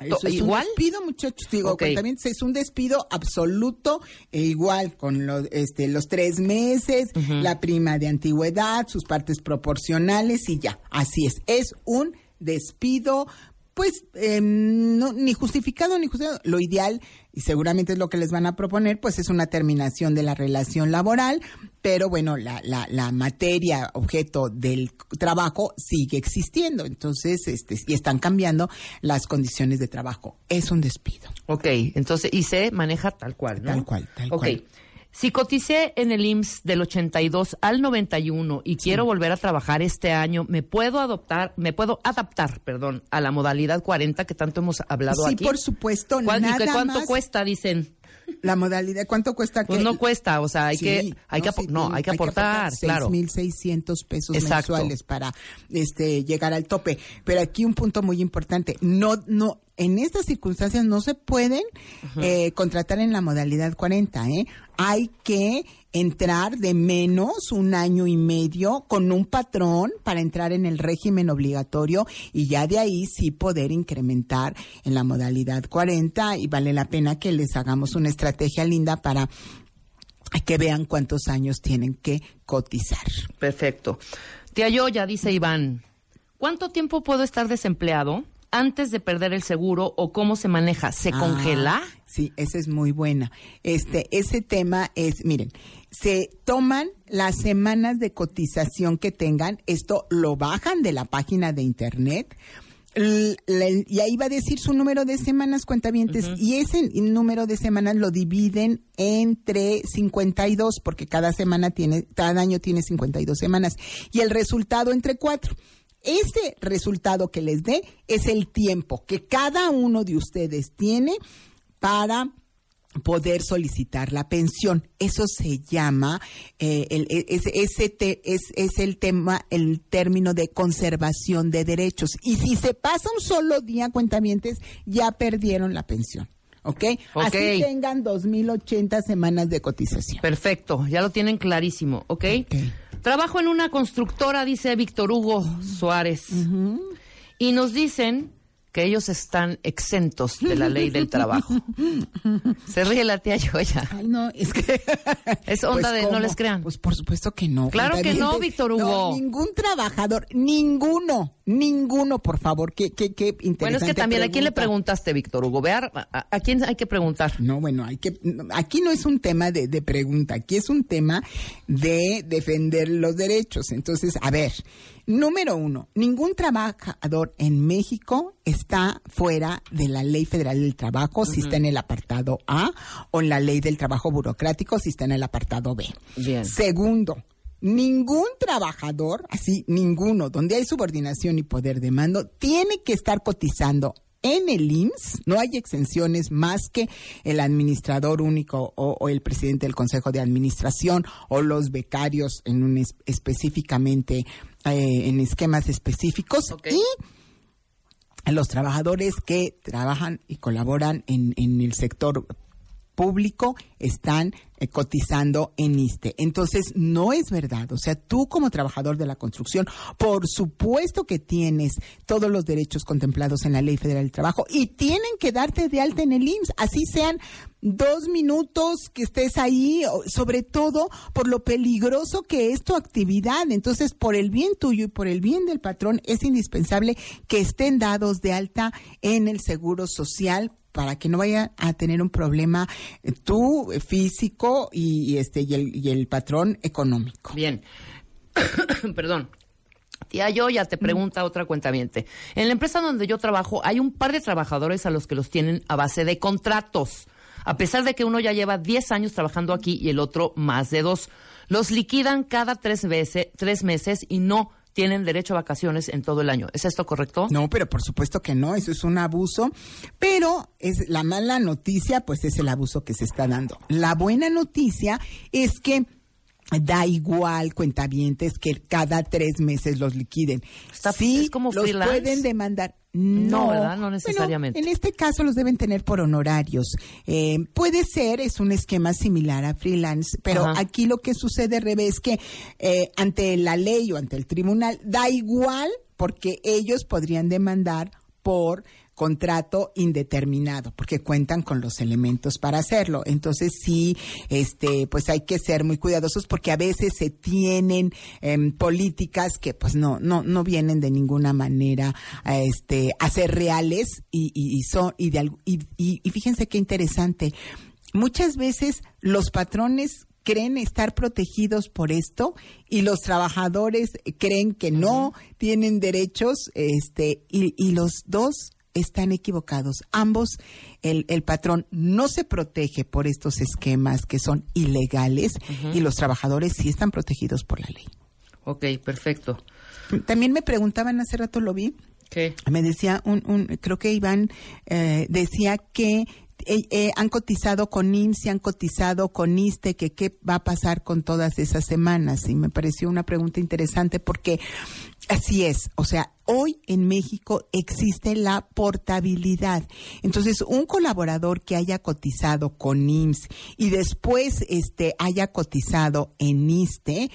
Eso es ¿Igual? un despido, muchachos. Digo, Ok. también es un despido absoluto e igual con los, este, los tres meses, la prima de antigüedad, sus partes proporcionales y ya. Así es. Es un despido, pues, em, no, ni justificado ni justificado. Lo ideal, y seguramente es lo que les van a proponer, pues es una terminación de la relación laboral, pero bueno, la, la, la materia objeto del trabajo sigue existiendo. Entonces, este, y están cambiando las condiciones de trabajo. Es un despido. Ok, entonces, y se maneja tal cual, ¿no? Tal cual, tal Ok. cual. Si coticé en el IMSS del 82 al 91 y quiero volver a trabajar este año, ¿me puedo adoptar, me puedo adaptar, perdón, a la modalidad 40 que tanto hemos hablado Sí, aquí? por supuesto, ¿Cuál- y nada ¿Cuánto más. cuesta? Dicen. La modalidad, ¿cuánto cuesta? Pues que- no cuesta, o sea, hay Sí, que, hay que, apo- sí, no, tiene- hay que aportar, claro. 6.600 pesos Exacto. mensuales para este llegar al tope. Pero aquí un punto muy importante, no, no, en estas circunstancias no se pueden eh, contratar en la modalidad 40, ¿eh? Hay que entrar de menos un año y medio con un patrón para entrar en el régimen obligatorio y ya de ahí sí poder incrementar en la modalidad 40 y vale la pena que les hagamos una estrategia linda para que vean cuántos años tienen que cotizar. Perfecto. Tía Yoya, dice Iván, ¿cuánto tiempo puedo estar desempleado antes de perder el seguro o cómo se maneja? ¿Se Ah, congela? Sí, esa es muy buena. Este, ese tema es, miren, se toman las semanas de cotización que tengan, esto lo bajan de la página de internet. y ahí va a decir su número de semanas cuentavientes y ese número de semanas lo dividen entre 52 porque cada semana tiene cada año tiene 52 semanas y el resultado entre cuatro ese resultado que les dé es el tiempo que cada uno de ustedes tiene para poder solicitar la pensión. Eso se llama, eh, el, e- ese, ese te- es, es el tema, el término de conservación de derechos. Y si se pasa un solo día, cuentamientos, ya perdieron la pensión. ¿Ok? Ok. Así tengan 2080 semanas de cotización. Perfecto, ya lo tienen clarísimo, ¿ok? Trabajo en una constructora, dice Víctor Hugo Suárez. Y nos dicen que ellos están exentos de la ley del trabajo. Se ríe la tía Yoya. Ay, no, es que... Es onda Pues, de no les crean. Pues por supuesto que no. Claro que no. Víctor No, Hugo. ningún trabajador, ninguno, ninguno, por favor. Qué, qué, qué interesante Bueno, es que también, ¿a quién le pregunta. preguntaste, Víctor Hugo? Ve a, a- ¿a quién hay que preguntar? No, bueno, hay que, aquí no es un tema de, de pregunta, aquí es un tema de defender los derechos. Entonces, a ver, número uno, ningún trabajador en México está fuera de la ley federal del trabajo si está en el apartado A o en la ley del trabajo burocrático si está en el apartado B. Bien. Segundo, ningún trabajador, así ninguno, donde hay subordinación y poder de mando, tiene que estar cotizando en el IMSS. No hay exenciones más que el administrador único o, o el presidente del Consejo de Administración o los becarios en un es- específicamente eh, en esquemas específicos y los trabajadores que trabajan y colaboran en, en el sector público están eh, cotizando en ISTE. Entonces, no es verdad. O sea, tú como trabajador de la construcción, por supuesto que tienes todos los derechos contemplados en la Ley Federal del Trabajo y tienen que darte de alta en el IMSS, así sean dos minutos que estés ahí, sobre todo por lo peligroso que es tu actividad. Entonces, por el bien tuyo y por el bien del patrón, es indispensable que estén dados de alta en el Seguro Social para que no vaya a tener un problema eh, tú eh, físico y, y este y el, y el patrón económico. Bien. Perdón. Tía Yoya te pregunta otra cuentaviente. En la empresa donde yo trabajo hay un par de trabajadores a los que los tienen a base de contratos. A pesar de que uno ya lleva 10 años trabajando aquí y el otro más de dos. Los liquidan cada tres, veces, tres meses y no tienen derecho a vacaciones en todo el año. ¿Es esto correcto? No, pero por supuesto que no, eso es un abuso. Pero es la mala noticia, pues es el abuso que se está dando. La buena noticia es que da igual cuentavientes que cada tres meses los liquiden. Está- sí, es como los freelance. pueden demandar. No, No, ¿verdad? No Bueno, necesariamente. en este caso los deben tener por honorarios. Eh, puede ser, es un esquema similar a freelance, pero Ajá. aquí lo que sucede, Rebe, es que eh, ante la ley o ante el tribunal da igual porque ellos podrían demandar por contrato indeterminado porque cuentan con los elementos para hacerlo. Entonces sí, este, pues hay que ser muy cuidadosos porque a veces se tienen em, políticas que pues no, no, no vienen de ninguna manera a, este, a ser reales y, y, y son, y, de, al- y, y- y fíjense qué interesante. Muchas veces los patrones creen estar protegidos por esto y los trabajadores creen que no tienen derechos este y, y los dos están equivocados. Ambos, el, el patrón no se protege por estos esquemas que son ilegales y los trabajadores sí están protegidos por la ley. Ok, perfecto. También me preguntaban, hace rato lo vi, ¿Qué? me decía un, un creo que Iván eh, decía que eh, eh, han cotizado con IMSS han cotizado con ISTE, que qué va a pasar con todas esas semanas. Y me pareció una pregunta interesante porque así es, o sea, hoy en México existe la portabilidad. Entonces, un colaborador que haya cotizado con IMSS y después este haya cotizado en ISTE,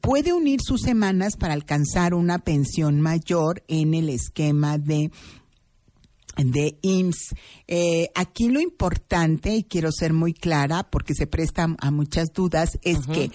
puede unir sus semanas para alcanzar una pensión mayor en el esquema de de IMSS. Eh, aquí lo importante, y quiero ser muy clara porque se presta a muchas dudas, es que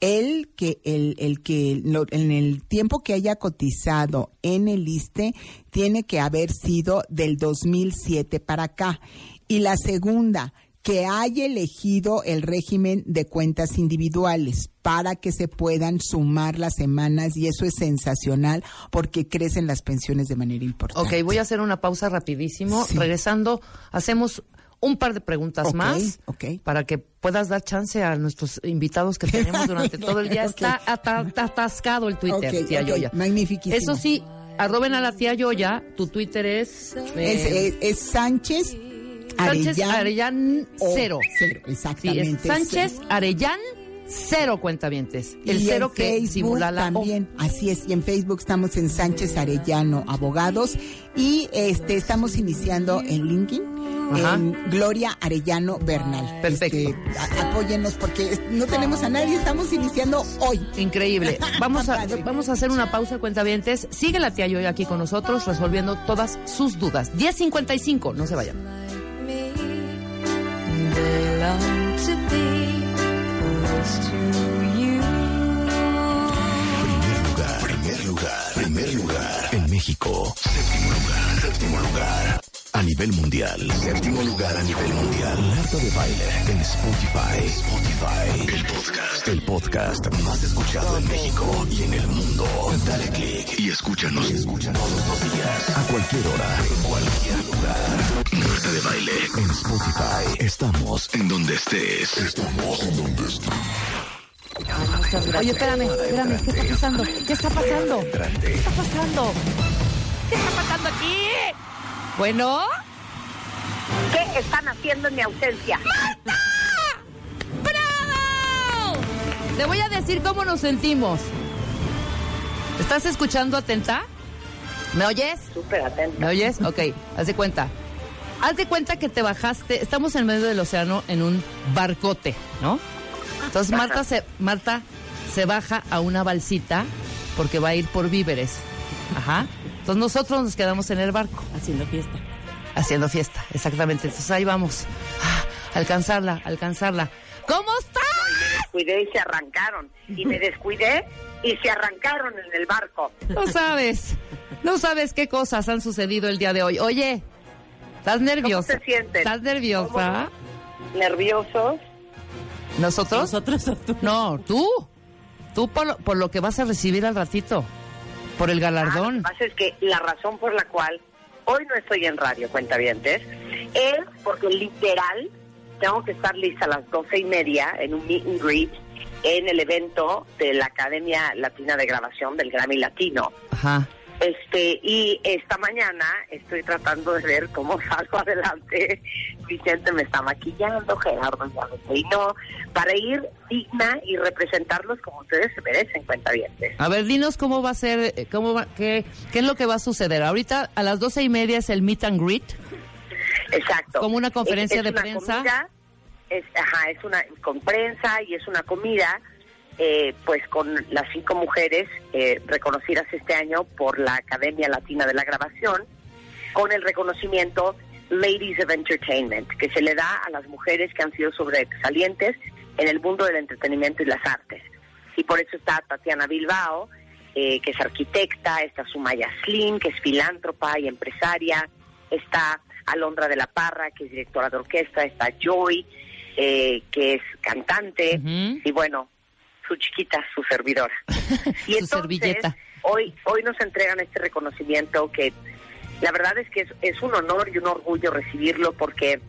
el que el, el que lo- en el tiempo que haya cotizado en el ISTE tiene que haber sido del 2007 para acá. Y la segunda, que haya elegido el régimen de cuentas individuales para que se puedan sumar las semanas y eso es sensacional porque crecen las pensiones de manera importante. Ok, voy a hacer una pausa rapidísimo. Sí. Regresando, hacemos un par de preguntas más ok. para que puedas dar chance a nuestros invitados que tenemos durante todo el día. Ok. Está ata- atascado el Twitter, tía Yoya. magnifiquísimo. Eso sí, arroben a la tía Yoya. Tu Twitter es... Es, eh, es- es Sánchez Sánchez Arellán Arellán cero. cero, Sí, es Sánchez Arellán cero cuentavientes. El y cero en que Facebook simula la O. también, así es, y en Facebook estamos en Sánchez Arellano Abogados y este estamos iniciando en LinkedIn Ajá. en Gloria Arellano Bernal. Perfecto. Este, a- apóyennos porque no tenemos a nadie, estamos iniciando hoy. Increíble. Vamos a, vamos a hacer una pausa, cuentavientes. Sigue la tía Yoya aquí con nosotros resolviendo todas sus dudas. 10.55, no se vayan. Primer lugar, primer lugar, primer lugar. En México. Séptimo lugar, séptimo lugar. A nivel mundial. Séptimo lugar a nivel mundial. Marta de baile en Spotify. Spotify. El podcast. El podcast más escuchado en México y en el mundo. Dale click y escúchanos. Escúchanos todos los días. A cualquier hora. En cualquier lugar. Marta de baile en Spotify. Estamos en donde estés. Estamos en donde estés. Oye, espérame, espérame, ¿qué está pasando? ¿Qué está pasando? ¿Qué está pasando? ¿Qué está pasando aquí? Bueno, ¿Qué están haciendo en mi ausencia? ¡bravo! Te voy a decir cómo nos sentimos. ¿Estás escuchando atenta? ¿Me oyes? Súper atenta. ¿Me oyes? Ok, haz de cuenta. Haz de cuenta que te bajaste, estamos en medio del océano en un barcote, ¿no? Entonces Marta se, Marta se baja a una balsita porque va a ir por víveres. Ajá. Entonces nosotros nos quedamos en el barco. Haciendo fiesta. Haciendo fiesta, exactamente. Entonces ahí vamos. Ah, alcanzarla, alcanzarla. ¿Cómo estás? Me descuidé y se arrancaron. Y me descuidé y se arrancaron en el barco. No sabes. No sabes qué cosas han sucedido el día de hoy. Oye, ¿estás nerviosa? se sienten? ¿Estás nerviosa? Nerviosos. ¿Nosotros? Nosotros o tú. No, tú. Tú por lo, por lo que vas a recibir al ratito. Por el Ah, lo que galardón. pasa es que la razón por la cual hoy no estoy en radio, cuentavientes, es porque literal tengo que estar lista a las doce y media en un meet and greet en el evento de la Academia Latina de Grabación del Grammy Latino. Ajá. Este, y esta mañana estoy tratando de ver cómo salgo adelante. Vicente me está maquillando, Gerardo ya me peinó, para ir digna y representarlos como ustedes se merecen, cuentavientes. A ver, dinos cómo va a ser, eh, cómo va, qué, qué es lo que va a suceder. Ahorita a las doce y media es el meet and greet. Exacto. Como una conferencia Es- es de una prensa. comida, es, ajá, es una con prensa y es una comida, eh, pues con las cinco mujeres eh, reconocidas este año por la Academia Latina de la Grabación, con el reconocimiento Ladies of Entertainment, que se le da a las mujeres que han sido sobresalientes en el mundo del entretenimiento y las artes. Y por eso está Tatiana Bilbao, eh, que es arquitecta, está Sumaya Slim, que es filántropa y empresaria, está Alondra de la Parra, que es directora de orquesta, está Joy, eh, que es cantante, y bueno, su chiquita, su servidora. Y Su servilleta. Hoy, hoy nos entregan este reconocimiento que La verdad es que es, es un honor y un orgullo recibirlo porque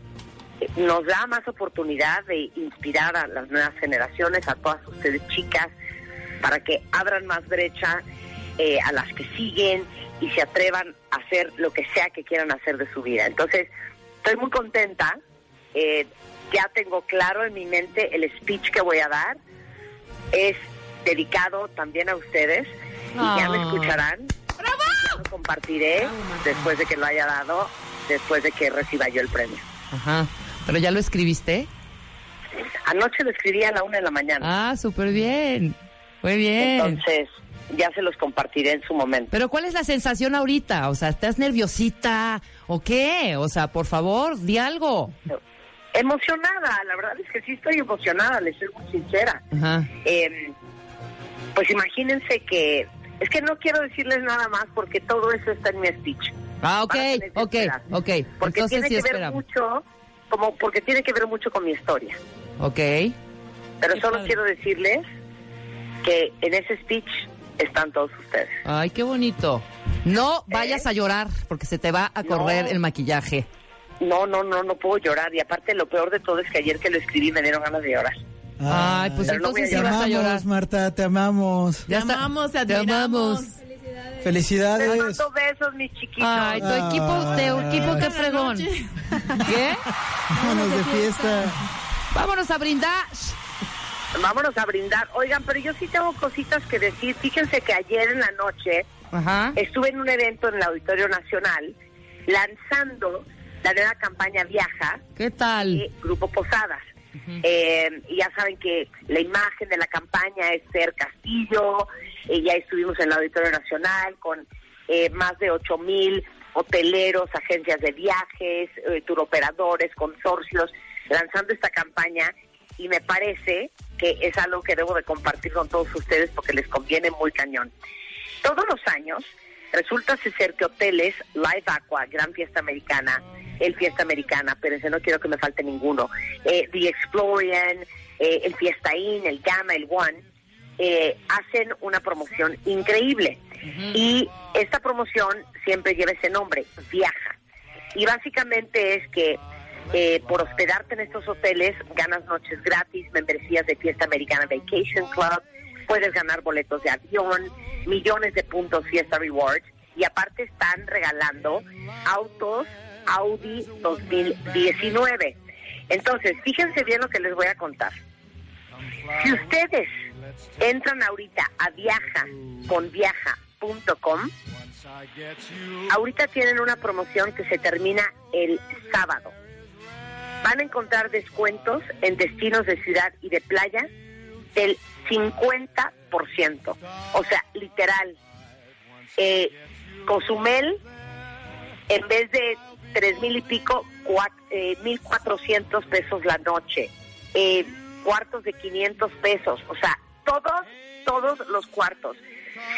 nos da más oportunidad de inspirar a las nuevas generaciones, a todas ustedes chicas, para que abran más brecha eh, a las que siguen y se atrevan a hacer lo que sea que quieran hacer de su vida. Entonces, estoy muy contenta. eh, ya tengo claro en mi mente el speech que voy a dar. Es dedicado también a ustedes y ya me Ah. escucharán. Ya lo compartiré después de que lo haya dado, después de que reciba yo el premio. Ajá. ¿Pero ya lo escribiste? Anoche lo escribí a la una de la mañana. Ah, súper bien. Muy bien. Entonces, ya se los compartiré en su momento. Pero ¿cuál es la sensación ahorita? O sea, ¿estás nerviosita o qué? O sea, por favor, di algo. Emocionada, la verdad es que sí estoy emocionada, les soy muy sincera. Ajá. Eh, pues imagínense que, es que no quiero decirles nada más porque todo eso está en mi speech. Ah, ok, ok, ok. Porque Entonces tiene sí que ver mucho, como porque tiene que ver mucho con mi historia. Ok. Pero Qué solo padre. quiero decirles que en ese speech están todos ustedes. Ay, qué bonito. No vayas a llorar porque se te va a correr ¿Eh? No. el maquillaje. No, no, no, no puedo llorar. Y aparte lo peor de todo es que ayer que lo escribí me dieron ganas de llorar. Ay, pues Pero no voy a entonces sí Te vas a llorar. amamos, Marta, te amamos. Ya está. amamos, te Te amamos. Les Felicidades. mando besos, mis chiquitos. Ay, tu equipo, tu equipo, qué fregón. ¿Qué? Vámonos de fiesta. Vámonos a brindar. Vámonos a brindar. Oigan, pero yo sí tengo cositas que decir. Fíjense que ayer en la noche Ajá. estuve en un evento en el Auditorio Nacional lanzando la nueva campaña Viaja ¿Qué tal? de Grupo Posadas. Eh, y ya saben que la imagen de la campaña es ser Castillo, eh, ya estuvimos en el Auditorio Nacional con eh, más de ocho mil hoteleros, agencias de viajes, eh, turoperadores, consorcios, lanzando esta campaña y me parece que es algo que debo de compartir con todos ustedes porque les conviene muy cañón. Todos los años resulta ser que hoteles, Live Aqua, Gran Fiesta Americana, El Fiesta Americana, pero ese no quiero que me falte ninguno, eh, The Explorian, eh, el Fiesta Inn, el Gamma, el One, eh, hacen una promoción increíble. Y esta promoción siempre lleva ese nombre, Viaja. Y básicamente es que eh, por hospedarte en estos hoteles ganas noches gratis, membresías de Fiesta Americana Vacation Club, puedes ganar boletos de avión, millones de puntos Fiesta Rewards y aparte están regalando autos Audi 2019. Entonces, fíjense bien lo que les voy a contar. Si ustedes entran ahorita a viajaconviaja.com, ahorita tienen una promoción que se termina el sábado. Van a encontrar descuentos en destinos de ciudad y de playa del 50%. O sea, literal. Eh, Cozumel, en vez de tres mil y pico, eh, mil cuatrocientos pesos la noche. Eh, cuartos de 500 pesos. O sea, todos, todos los cuartos.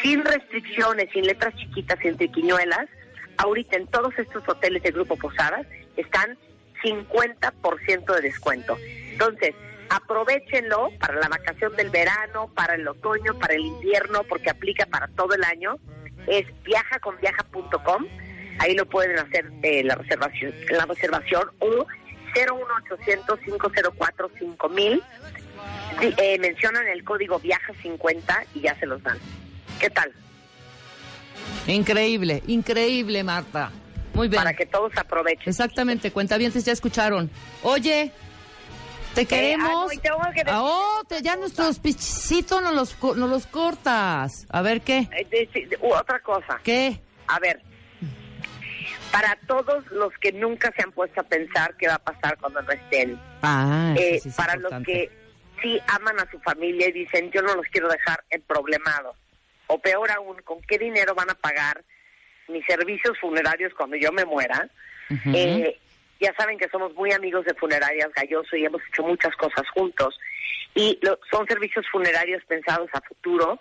Sin restricciones, sin letras chiquitas, sin triquiñuelas. Ahorita en todos estos hoteles de Grupo Posadas están 50% de descuento. Entonces, aprovechenlo para la vacación del verano, para el otoño, para el invierno, porque aplica para todo el año. Es viajaconviaja.com. Ahí lo pueden hacer eh, la reservación, la reservación o 01800 504 5000. Sí, eh, mencionan el código viaja 50 y ya se los dan. ¿Qué tal? Increíble, increíble, Marta. Muy bien. Para que todos aprovechen. Exactamente, cuentavientes ya escucharon. Oye, te queremos. ah, no, y tengo que decir Ah, oh, te- ya nuestros pichicitos nos los, nos los cortas. A ver, ¿qué? Eh, de- de- otra cosa. ¿Qué? A ver, para todos los que nunca se han puesto a pensar qué va a pasar cuando no estén, Ah, eh, sí para importante. los que sí aman a su familia y dicen yo no los quiero dejar emproblemados, o peor aún, con qué dinero van a pagar mis servicios funerarios cuando yo me muera, Ujú. eh, ya saben que somos muy amigos de Funerarias Galloso y hemos hecho muchas cosas juntos. Y lo- son servicios funerarios pensados a futuro,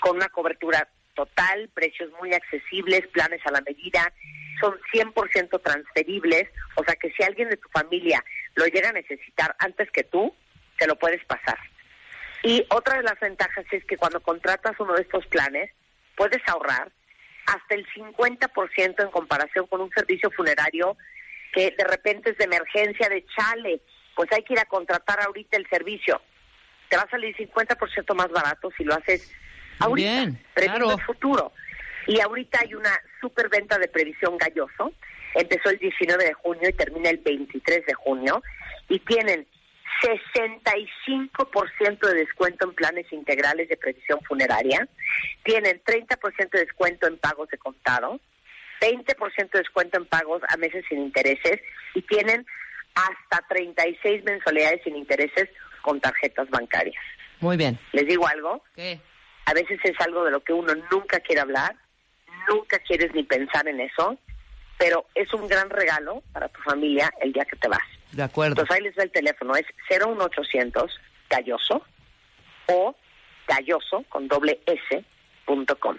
con una cobertura total, precios muy accesibles, planes a la medida, son 100% transferibles, o sea que si alguien de tu familia lo llega a necesitar antes que tú, te lo puedes pasar. Y otra de las ventajas es que cuando contratas uno de estos planes, puedes ahorrar hasta el 50% en comparación con un servicio funerario que de repente es de emergencia, de chale, pues hay que ir a contratar ahorita el servicio. Te va a salir 50% más barato si lo haces ahorita, Bien, claro. el futuro. Y ahorita hay una super venta de previsión galloso. Empezó el 19 de junio y termina el 23 de junio. Y tienen 65% de descuento en planes integrales de previsión funeraria. Tienen 30% de descuento en pagos de contado. 20% de descuento en pagos a meses sin intereses. Y tienen hasta 36 mensualidades sin intereses con tarjetas bancarias. Muy bien. ¿Les digo algo? ¿Qué? A veces es algo de lo que uno nunca quiere hablar, nunca quieres ni pensar en eso, pero es un gran regalo para tu familia el día que te vas. De acuerdo. Entonces ahí les va el teléfono, es 01800 Galloso o Galloso con doble S punto com.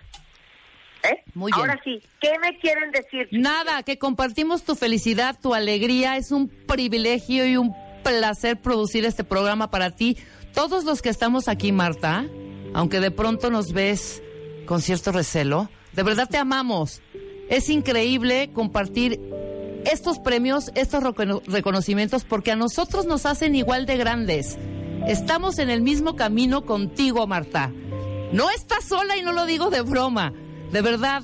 ¿Eh? Muy bien. Ahora sí, ¿qué me quieren decir? Nada, que compartimos tu felicidad, tu alegría. Es un privilegio y un placer producir este programa para ti. Todos los que estamos aquí, Marta, aunque de pronto nos ves con cierto recelo, de verdad te amamos. Es increíble compartir estos premios, estos recono- reconocimientos, porque a nosotros nos hacen igual de grandes. Estamos en el mismo camino contigo, Marta. No estás sola y no lo digo de broma. De verdad,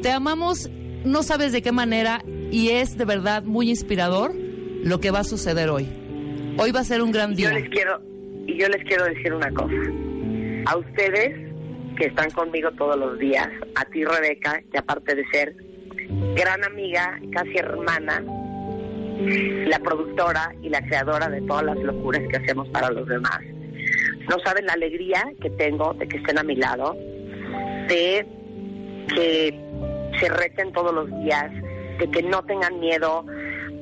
te amamos, no sabes de qué manera, y es de verdad muy inspirador lo que va a suceder hoy. Hoy va a ser un gran Yo día. les quiero, y yo les quiero decir una cosa. A ustedes que están conmigo todos los días, a ti Rebeca, que aparte de ser gran amiga, casi hermana, la productora y la creadora de todas las locuras que hacemos para los demás. No saben la alegría que tengo de que estén a mi lado, de que se reten todos los días, de que no tengan miedo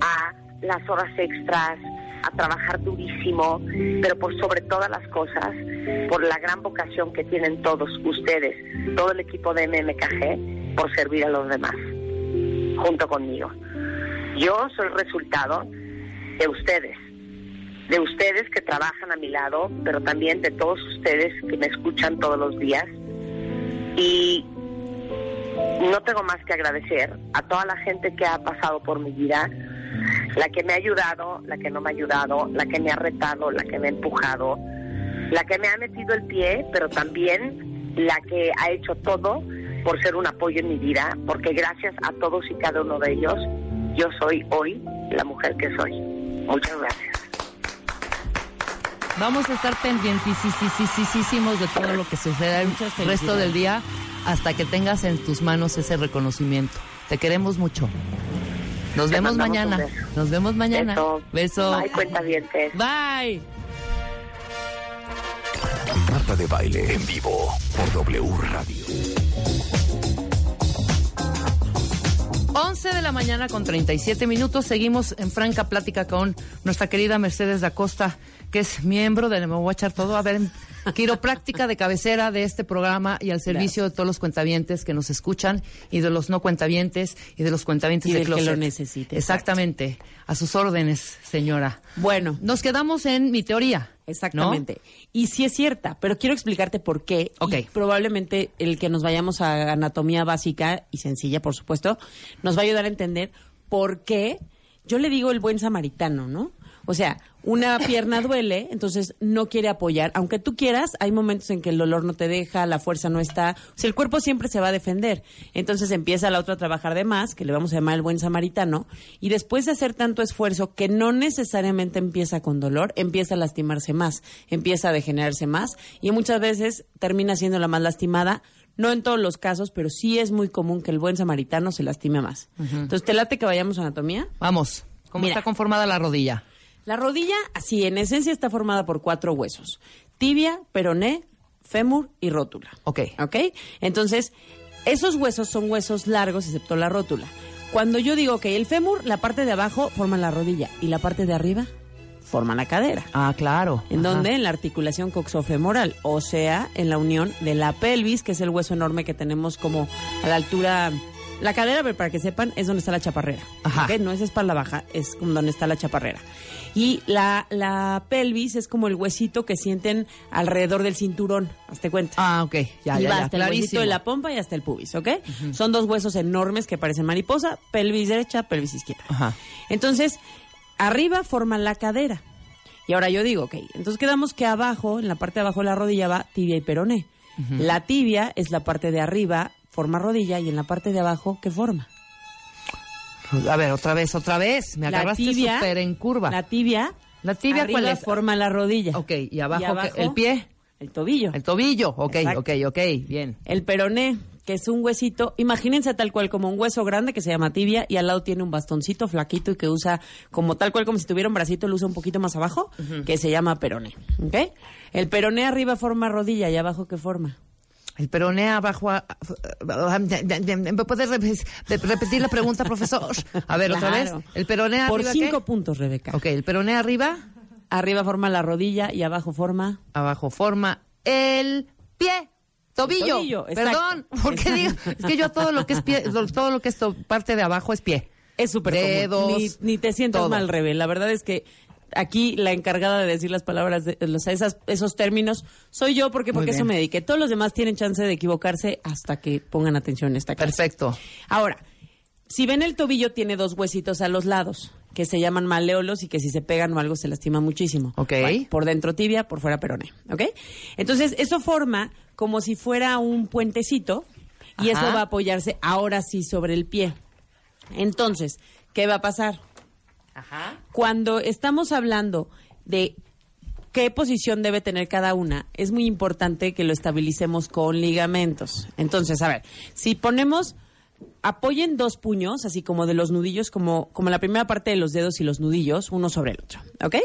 a las horas extras, a trabajar durísimo, pero por sobre todas las cosas, por la gran vocación que tienen todos ustedes, todo el equipo de MMKG, por servir a los demás, junto conmigo. Yo soy resultado de ustedes, de ustedes que trabajan a mi lado, pero también de todos ustedes que me escuchan todos los días. Y no tengo más que agradecer a toda la gente que ha pasado por mi vida, la que me ha ayudado, la que no me ha ayudado, la que me ha retado, la que me ha empujado, la que me ha metido el pie, pero también la que ha hecho todo por ser un apoyo en mi vida, porque gracias a todos y cada uno de ellos, yo soy hoy la mujer que soy. Muchas gracias. Vamos a estar pendientes de todo lo que suceda el resto del día hasta que tengas en tus manos ese reconocimiento. Te queremos mucho. Nos Te vemos mañana. Nos vemos mañana. Beso. Beso. Bye, cuentavientes. Bye. Marta de baile en vivo por W Radio. 11 de la mañana con 37 minutos. Seguimos en franca plática con nuestra querida Mercedes da Costa, que es miembro de Me voy a echar todo a ver quiropráctica de cabecera de este programa y al servicio de todos los cuentavientes que nos escuchan y de los no cuentavientes y de los cuentavientes Y de del que closet. lo necesite, Exactamente. A sus órdenes, señora. Bueno, Nos quedamos en mi teoría. ¿no? Exactamente. Y sí es cierta, pero quiero explicarte por qué. Ok. Y probablemente el que nos vayamos a anatomía básica y sencilla, por supuesto, nos va a ayudar a entender por qué yo le digo el buen samaritano, ¿no? O sea, una pierna duele, entonces no quiere apoyar. Aunque tú quieras, hay momentos en que el dolor no te deja, la fuerza no está. O sea, el cuerpo siempre se va a defender. Entonces empieza la otra a trabajar de más, que le vamos a llamar el buen samaritano. Y después de hacer tanto esfuerzo, que no necesariamente empieza con dolor, empieza a lastimarse más, empieza a degenerarse más. Y muchas veces termina siendo la más lastimada. No en todos los casos, pero sí es muy común que el buen samaritano se lastime más. Entonces, ¿te late que vayamos a anatomía? Vamos. ¿Cómo Mira. está conformada la rodilla? La rodilla, así, en esencia está formada por cuatro huesos. Tibia, peroné, fémur y rótula. Ok. ¿Ok? Entonces, esos huesos son huesos largos, excepto la rótula. Cuando yo digo que el fémur, la parte de abajo forma la rodilla y la parte de arriba forma la cadera. Ah, claro. ¿En Ajá. dónde? En la articulación coxofemoral, o sea, en la unión de la pelvis, que es el hueso enorme que tenemos como a la altura La cadera, ver, para que sepan, es donde está la chaparrera. Ajá. No es espalda baja, es como donde está la chaparrera. Y la, la pelvis es como el huesito que sienten alrededor del cinturón, hazte cuenta. Ah, ok, ya, y ya, va ya, hasta el huesito de la pompa y hasta el pubis, ¿ok? Son dos huesos enormes que parecen mariposa, pelvis derecha, pelvis izquierda. Ajá. Entonces, arriba forman la cadera. Y ahora yo digo, ok, entonces quedamos que abajo, en la parte de abajo de la rodilla va tibia y peroné. La tibia es la parte de arriba, forma rodilla, y en la parte de abajo, ¿qué forma? A ver, otra vez, otra vez. Me La agarraste tibia- súper en curva. La tibia, ¿La tibia arriba cuál es? forma la rodilla. Ok, y abajo, el pie. El tobillo. El tobillo, ok, Exacto. ok, ok, bien. El peroné, que es un huesito, imagínense tal cual como un hueso grande que se llama tibia y al lado tiene un bastoncito flaquito y que usa como tal cual como si tuviera un bracito, lo usa un poquito más abajo, que se llama peroné, ¿ok? El peroné arriba forma rodilla y abajo ¿qué forma? El peroné abajo. a- ¿Me puedes repe- repetir la pregunta, profesor? A ver, otra vez. El peroné Por cinco ¿qué? puntos, Rebeca. Ok, el peroné arriba, Arriba forma la rodilla y abajo forma... abajo forma el pie. Tobillo. tobillo. Perdón, porque digo, es que yo todo lo que es pie, todo lo que es parte de abajo es pie. Es súper Dedos, común. Ni, ni te sientas todo. mal, Rebe. La verdad es que aquí la encargada de decir las palabras, de, los, esas, esos términos, soy yo porque, porque eso me dediqué. Todos los demás tienen chance de equivocarse hasta que pongan atención en esta clase. Perfecto. Ahora, si ven el tobillo tiene dos huesitos a los lados que se llaman maleolos y que si se pegan o algo se lastima muchísimo. Ok. Bueno, por dentro tibia, por fuera peroné, ¿ok? Entonces, eso forma como si fuera un puentecito y Ajá. eso va a apoyarse ahora sí sobre el pie. Entonces, ¿qué va a pasar? Ajá. Cuando estamos hablando de qué posición debe tener cada una, es muy importante que lo estabilicemos con ligamentos. Entonces, a ver, si ponemos, apoyen dos puños, así como de los nudillos, como, como la primera parte de los dedos y los nudillos, uno sobre el otro, ¿ok?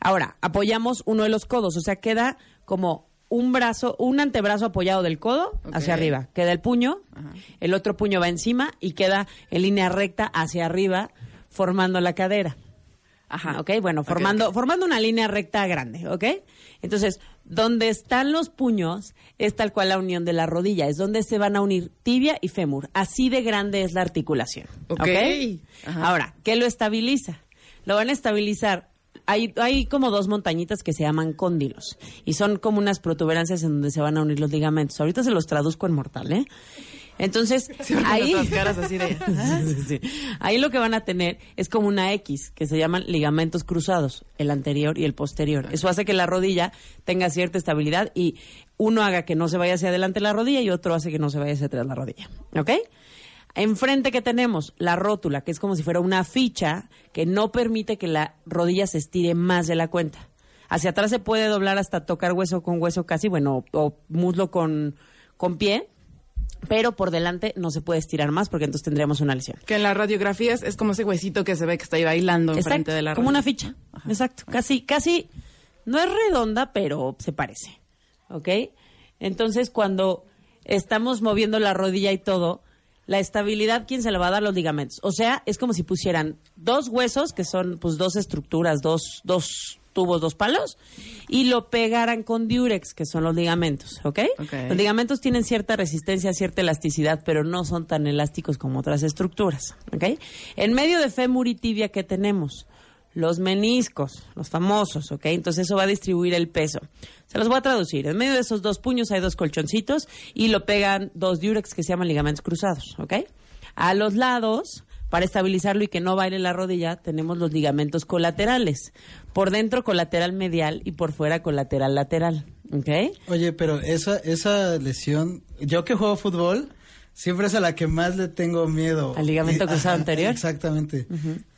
Ahora, apoyamos uno de los codos, o sea, queda como un brazo, un antebrazo apoyado del codo hacia arriba. Queda el puño, el otro puño va encima y queda en línea recta hacia arriba, formando la cadera. Ajá, ok, bueno, formando, formando una línea recta grande, ¿ok? Entonces, donde están los puños es tal cual la unión de la rodilla, es donde se van a unir tibia y fémur. Así de grande es la articulación. Ok. ¿ok? Ajá. Ahora, ¿qué lo estabiliza? Lo van a estabilizar. Hay, hay como dos montañitas que se llaman cóndilos y son como unas protuberancias en donde se van a unir los ligamentos. Ahorita se los traduzco en mortal, ¿eh? Entonces, ahí, caras así de... Sí, sí. Ahí lo que van a tener es como una X, que se llaman ligamentos cruzados, el anterior y el posterior. Eso hace que la rodilla tenga cierta estabilidad y uno haga que no se vaya hacia adelante la rodilla y otro hace que no se vaya hacia atrás la rodilla. ¿Ok? Enfrente que tenemos la rótula, que es como si fuera una ficha que no permite que la rodilla se estire más de la cuenta. Hacia atrás se puede doblar hasta tocar hueso con hueso casi, bueno, o muslo con, con pie, pero por delante no se puede estirar más porque entonces tendríamos una lesión. Que en las radiografías es como ese huesito que se ve que está ahí bailando enfrente Exacto, de la como una ficha. Exacto, casi, casi, no es redonda, pero se parece. ¿Ok? Entonces, cuando estamos moviendo la rodilla y todo, la estabilidad, ¿quién se la va a dar? Los ligamentos. O sea, es como si pusieran dos huesos, que son pues dos estructuras, dos, dos tubos, dos palos, y lo pegaran con diurex, que son los ligamentos, ¿ok? Los ligamentos tienen cierta resistencia, cierta elasticidad, pero no son tan elásticos como otras estructuras, ¿ok? En medio de fémur y tibia, ¿qué tenemos? Los meniscos, los famosos, ¿ok? Entonces eso va a distribuir el peso. Se los voy a traducir. En medio de esos dos puños hay dos colchoncitos y lo pegan dos diurex que se llaman ligamentos cruzados, ¿ok? A los lados, para estabilizarlo y que no baile la rodilla, tenemos los ligamentos colaterales. Por dentro colateral medial y por fuera colateral lateral, ¿ok? Oye, pero esa, esa lesión, yo que juego fútbol, siempre es a la que más le tengo miedo. ¿Al ligamento cruzado anterior? Exactamente.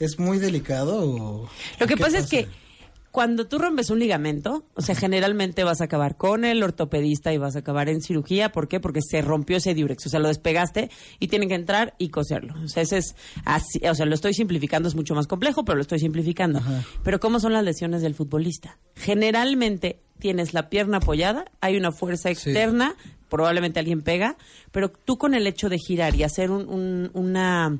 ¿Es muy delicado o...? Lo que pasa, es que cuando tú rompes un ligamento, o sea, generalmente vas a acabar con el ortopedista y vas a acabar en cirugía. ¿Por qué? Porque se rompió ese diurex, o sea, lo despegaste y tienen que entrar y coserlo. O sea, ese es así, o sea, lo estoy simplificando, es mucho más complejo, pero lo estoy simplificando. Pero ¿cómo son las lesiones del futbolista? Generalmente tienes la pierna apoyada, hay una fuerza externa, probablemente alguien pega, pero tú con el hecho de girar y hacer un- un- una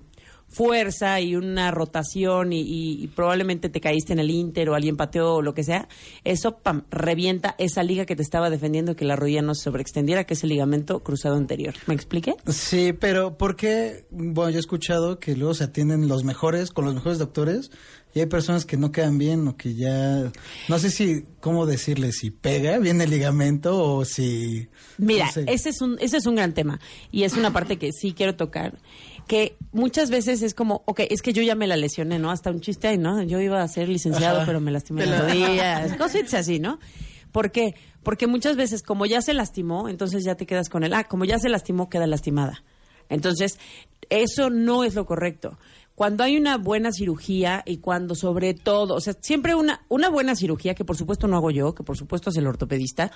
fuerza y una rotación y, y- y probablemente te caíste en el Inter o alguien pateó o lo que sea, eso pam, revienta esa liga que te estaba defendiendo que la rodilla no se sobreextendiera, que es el ligamento cruzado anterior. ¿Me expliqué? Sí, pero ¿por qué? Bueno, yo he escuchado que luego se atienden los mejores, con los mejores doctores, y hay personas que no quedan bien o que ya... No sé si, ¿cómo decirle? Si pega bien el ligamento o si... Mira, no sé. ese es un ese es un gran tema y es una parte que sí quiero tocar, que muchas veces es como, ok, es que yo ya me la lesioné, ¿no? Hasta un chiste ahí, ¿no? Yo iba a ser licenciado, Ajá. pero me lastimé Te la la- rodilla, cositas así, ¿no? ¿Por qué? Porque muchas veces como ya se lastimó, entonces ya te quedas con el, ah, como ya se lastimó, queda lastimada. Entonces, eso no es lo correcto. Cuando hay una buena cirugía y cuando sobre todo, o sea, siempre una, una buena cirugía, que por supuesto no hago yo, que por supuesto es el ortopedista,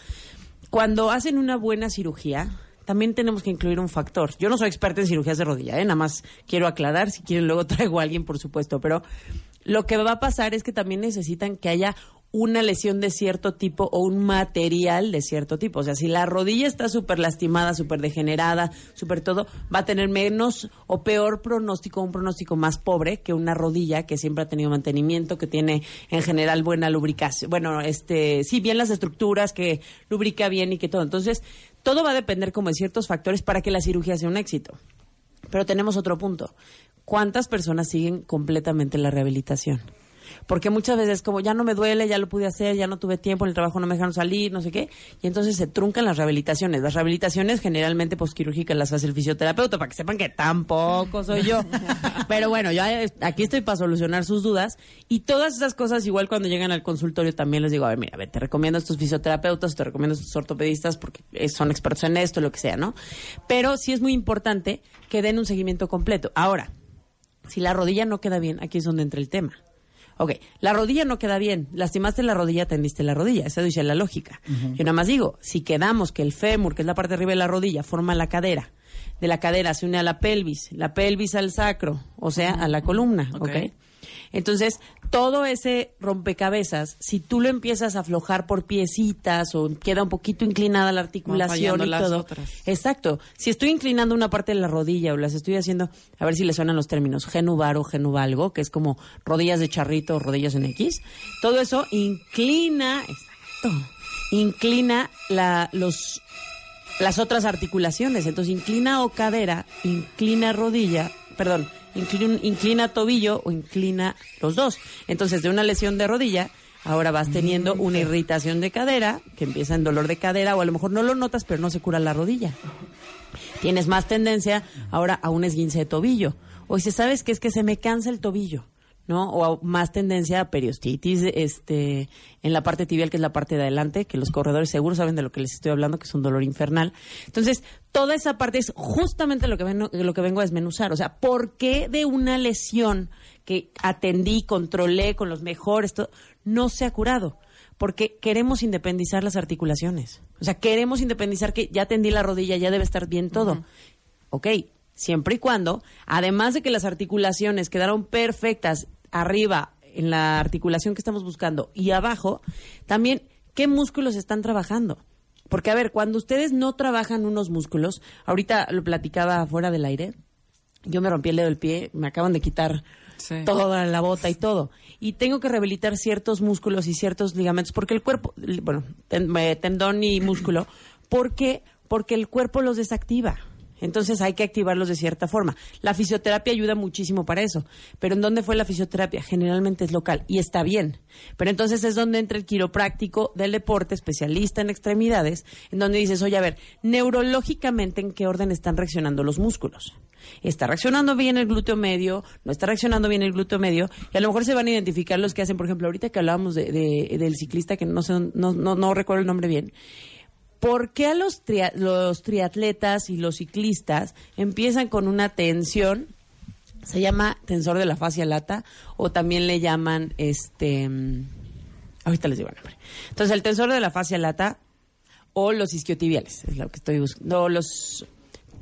cuando hacen una buena cirugía, también tenemos que incluir un factor. Yo no soy experta en cirugías de rodilla, ¿eh? nada más quiero aclarar, si quieren luego traigo a alguien, por supuesto, pero lo que va a pasar es que también necesitan que haya una lesión de cierto tipo o un material de cierto tipo. O sea, si la rodilla está súper lastimada, súper degenerada, súper todo, va a tener menos o peor pronóstico, un pronóstico más pobre que una rodilla que siempre ha tenido mantenimiento, que tiene en general buena lubricación. Bueno, este, sí, bien las estructuras, que lubrica bien y que todo. Entonces, todo va a depender como de ciertos factores para que la cirugía sea un éxito. Pero tenemos otro punto. ¿Cuántas personas siguen completamente la rehabilitación? Porque muchas veces como ya no me duele, ya lo pude hacer, ya no tuve tiempo, en el trabajo no me dejaron salir, no sé qué, y entonces se truncan las rehabilitaciones. Las rehabilitaciones generalmente posquirúrgicas las hace el fisioterapeuta, para que sepan que tampoco soy yo. Pero bueno, yo eh, aquí estoy para solucionar sus dudas y todas esas cosas igual cuando llegan al consultorio también les digo, a ver, mira, a ver, te recomiendo a estos fisioterapeutas, te recomiendo a estos ortopedistas porque eh, son expertos en esto, lo que sea, ¿no? Pero sí es muy importante que den un seguimiento completo. Ahora, si la rodilla no queda bien, aquí es donde entra el tema. Ok, la rodilla no queda bien. Lastimaste la rodilla, tendiste la rodilla. Eso dice la lógica. Yo nada más digo, si quedamos que el fémur, que es la parte de arriba de la rodilla, forma la cadera, de la cadera se une a la pelvis, la pelvis al sacro, o sea, a la columna, ¿ok? Ok. Entonces, todo ese rompecabezas, si tú lo empiezas a aflojar por piecitas o queda un poquito inclinada la articulación y las todo. otras. Exacto. Si estoy inclinando una parte de la rodilla o las estoy haciendo, a ver si le suenan los términos, genubar o genuvalgo, que es como rodillas de charrito o rodillas en X, todo eso inclina, exacto, inclina la, los, las otras articulaciones. Entonces, inclina o cadera, inclina rodilla, perdón, inclina, inclina tobillo o inclina los dos. Entonces, de una lesión de rodilla, ahora vas teniendo una irritación de cadera, que empieza en dolor de cadera, o a lo mejor no lo notas, pero no se cura la rodilla. Tienes más tendencia ahora a un esguince de tobillo. O dices, ¿sabes qué? Es que se me cansa el tobillo. ¿No? O a- más tendencia a periostitis este, en la parte tibial, que es la parte de adelante, que los corredores seguros saben de lo que les estoy hablando, que es un dolor infernal. Entonces, toda esa parte es justamente lo que, ven- lo que vengo a desmenuzar. O sea, ¿por qué de una lesión que atendí, controlé con los mejores, todo, no se ha curado? Porque queremos independizar las articulaciones. O sea, queremos independizar que ya atendí la rodilla, ya debe estar bien todo. Ok, siempre y cuando, además de que las articulaciones quedaron perfectas arriba en la articulación que estamos buscando y abajo, también qué músculos están trabajando. Porque, a ver, cuando ustedes no trabajan unos músculos, ahorita lo platicaba fuera del aire, yo me rompí el dedo del pie, me acaban de quitar Sí. toda la bota y todo. Y tengo que rehabilitar ciertos músculos y ciertos ligamentos, porque el cuerpo, bueno, eh, tendón y músculo, ¿por qué? Porque el cuerpo los desactiva. Entonces hay que activarlos de cierta forma. La fisioterapia ayuda muchísimo para eso. Pero ¿en dónde fue la fisioterapia? Generalmente es local y está bien. Pero entonces es donde entra el quiropráctico del deporte, especialista en extremidades, en donde dices, oye, a ver, neurológicamente, ¿en qué orden están reaccionando los músculos? ¿Está reaccionando bien el glúteo medio? ¿No está reaccionando bien el glúteo medio? Y a lo mejor se van a identificar los que hacen, por ejemplo, ahorita que hablábamos de, de- del ciclista, que no, sé, no, no, no recuerdo el nombre bien, ¿Por qué a los, tria- los triatletas y los ciclistas empiezan con una tensión? Se llama tensor de la fascia lata o también le llaman este. mm, Ahorita les digo el nombre. Entonces, el tensor de la fascia lata o los isquiotibiales, es lo que estoy buscando. No, los.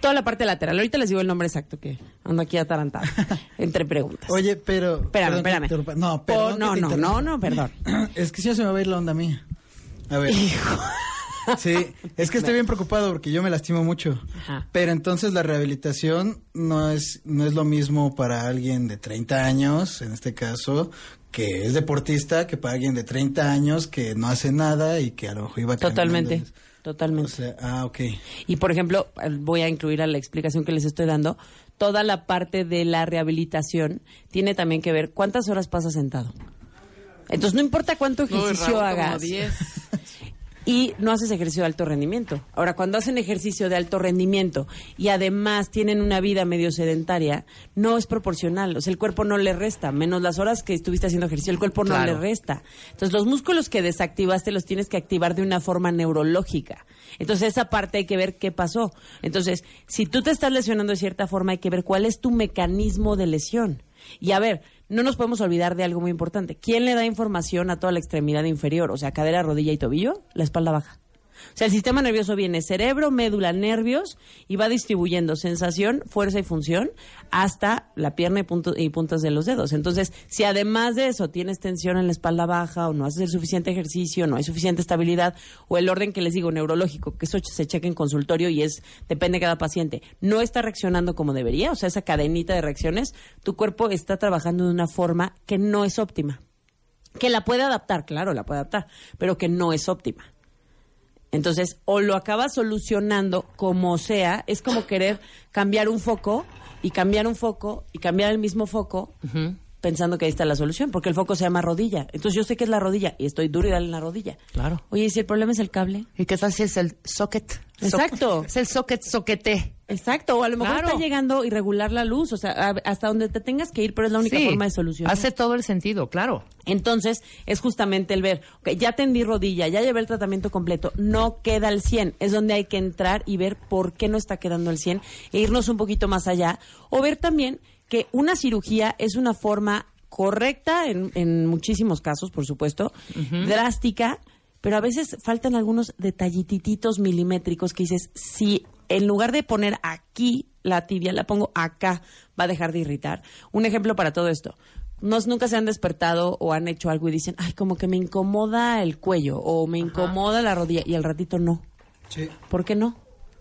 Toda la parte lateral. Ahorita les digo el nombre exacto que ando aquí atarantado entre preguntas. Oye, pero... Espérame, espérame. No, Oh, perdón. no, te no, interrumpa. no, no, perdón. Es que si no se me va a ir la onda mía. A ver. Sí, es que estoy bien preocupado porque yo me lastimo mucho. Ajá. Pero entonces la rehabilitación no es, no es lo mismo para alguien de 30 años, en este caso, que es deportista, que para alguien de 30 años que no hace nada y que a lo mejor iba Totalmente, caminando. totalmente. O sea, ah, ok. Y por ejemplo, voy a incluir a la explicación que les estoy dando, toda la parte de la rehabilitación tiene también que ver cuántas horas pasas sentado. Entonces no importa cuánto ejercicio Raúl, como hagas. 10. y no haces ejercicio de alto rendimiento. Ahora, cuando hacen ejercicio de alto rendimiento y además tienen una vida medio sedentaria, no es proporcional. O sea, el cuerpo no le resta, menos las horas que estuviste haciendo ejercicio, el cuerpo no le resta. Entonces, los músculos que desactivaste los tienes que activar de una forma neurológica. Entonces, esa parte hay que ver qué pasó. Entonces, si tú te estás lesionando de cierta forma, hay que ver cuál es tu mecanismo de lesión. Y a ver, no nos podemos olvidar de algo muy importante. ¿Quién le da información a toda la extremidad inferior? O sea, cadera, rodilla y tobillo, la espalda baja. O sea, el sistema nervioso viene cerebro, médula, nervios y va distribuyendo sensación, fuerza y función hasta la pierna y, punto- y puntas de los dedos. Entonces, si además de eso tienes tensión en la espalda baja o no haces el suficiente ejercicio, no hay suficiente estabilidad o el orden que les digo neurológico, que eso se checa en consultorio y es depende de cada paciente, no está reaccionando como debería, o sea, esa cadenita de reacciones, tu cuerpo está trabajando de una forma que no es óptima. Que la puede adaptar, claro, la puede adaptar, pero que no es óptima. Entonces, o lo acabas solucionando como sea, es como querer cambiar un foco y cambiar un foco y cambiar el mismo foco pensando que ahí está la solución, porque el foco se llama rodilla. Entonces yo sé que es la rodilla y estoy duro y dale en la rodilla. Claro. Oye, ¿y si el problema es el cable? ¿Y qué tal si es el socket? Exacto. Es el socket soquete. Exacto, o a lo mejor Claro. está llegando irregular la luz, o sea, a- hasta donde te tengas que ir, pero es la única Sí. forma de solucionar. Hace todo el sentido, claro. Entonces, es justamente el ver, ok, ya tendí rodilla, ya llevé el tratamiento completo, no queda el 100. Es donde hay que entrar y ver por qué no está quedando el 100 e irnos un poquito más allá. O ver también que una cirugía es una forma correcta en, en muchísimos casos, por supuesto, drástica, pero a veces faltan algunos detallititos milimétricos que dices, si en lugar de poner aquí la tibia, la pongo acá, va a dejar de irritar. Un ejemplo para todo esto. Nos, nunca se han despertado o han hecho algo y dicen, ay, como que me incomoda el cuello o me incomoda la rodilla y al ratito no. Sí. ¿Por qué no?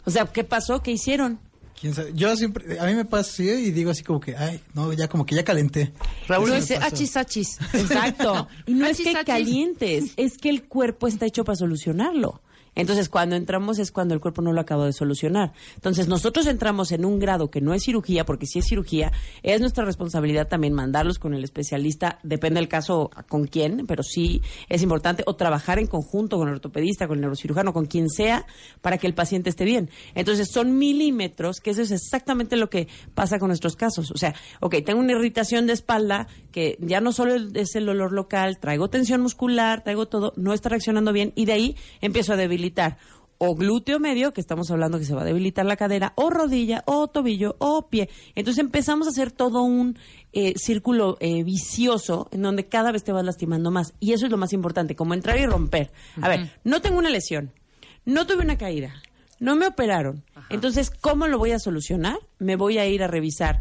O sea, ¿qué pasó? ¿Qué hicieron? ¿Quién sabe? Yo siempre, a mí me pasa así y digo así como que, ay, no, ya como que ya calenté. Raúl me dice, achis, achis. Exacto. Y no es que achis. calientes, es que el cuerpo está hecho para solucionarlo. Entonces, cuando entramos es cuando el cuerpo no lo acaba de solucionar. Entonces, nosotros entramos en un grado que no es cirugía, porque si es cirugía, es nuestra responsabilidad también mandarlos con el especialista, depende del caso con quién, pero sí es importante, o trabajar en conjunto con el ortopedista, con el neurocirujano, con quien sea, para que el paciente esté bien. Entonces, son milímetros, que eso es exactamente lo que pasa con nuestros casos. O sea, ok, tengo una irritación de espalda, que ya no solo es el dolor local, traigo tensión muscular, traigo todo, no está reaccionando bien, y de ahí empiezo a debilitar o glúteo medio, que estamos hablando que se va a debilitar la cadera, o rodilla, o tobillo, o pie. Entonces empezamos a hacer todo un eh, círculo eh, vicioso en donde cada vez te vas lastimando más. Y eso es lo más importante, como entrar y romper. A ver, no tengo una lesión, no tuve una caída, no me operaron. Entonces, ¿cómo lo voy a solucionar? Me voy a ir a revisar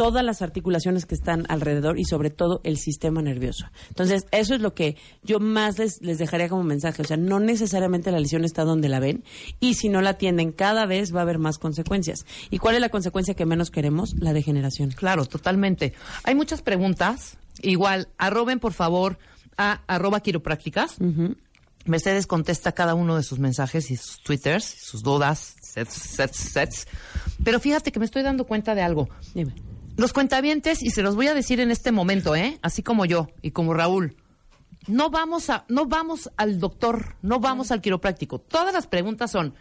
todas las articulaciones que están alrededor y sobre todo el sistema nervioso. Entonces, eso es lo que yo más les, les dejaría como mensaje. O sea, no necesariamente la lesión está donde la ven y si no la atienden cada vez va a haber más consecuencias. ¿Y cuál es la consecuencia que menos queremos? La degeneración. Claro, totalmente. Hay muchas preguntas. Igual, arroben por favor a arroba quiroprácticas. Mercedes contesta cada uno de sus mensajes y sus twitters, sus dudas, sets, sets, sets. Pero fíjate que me estoy dando cuenta de algo. Dime. Los cuentavientes, y se los voy a decir en este momento, ¿eh? Así como yo y como Raúl. No vamos a, no vamos al doctor, no vamos al quiropráctico. Todas las preguntas son,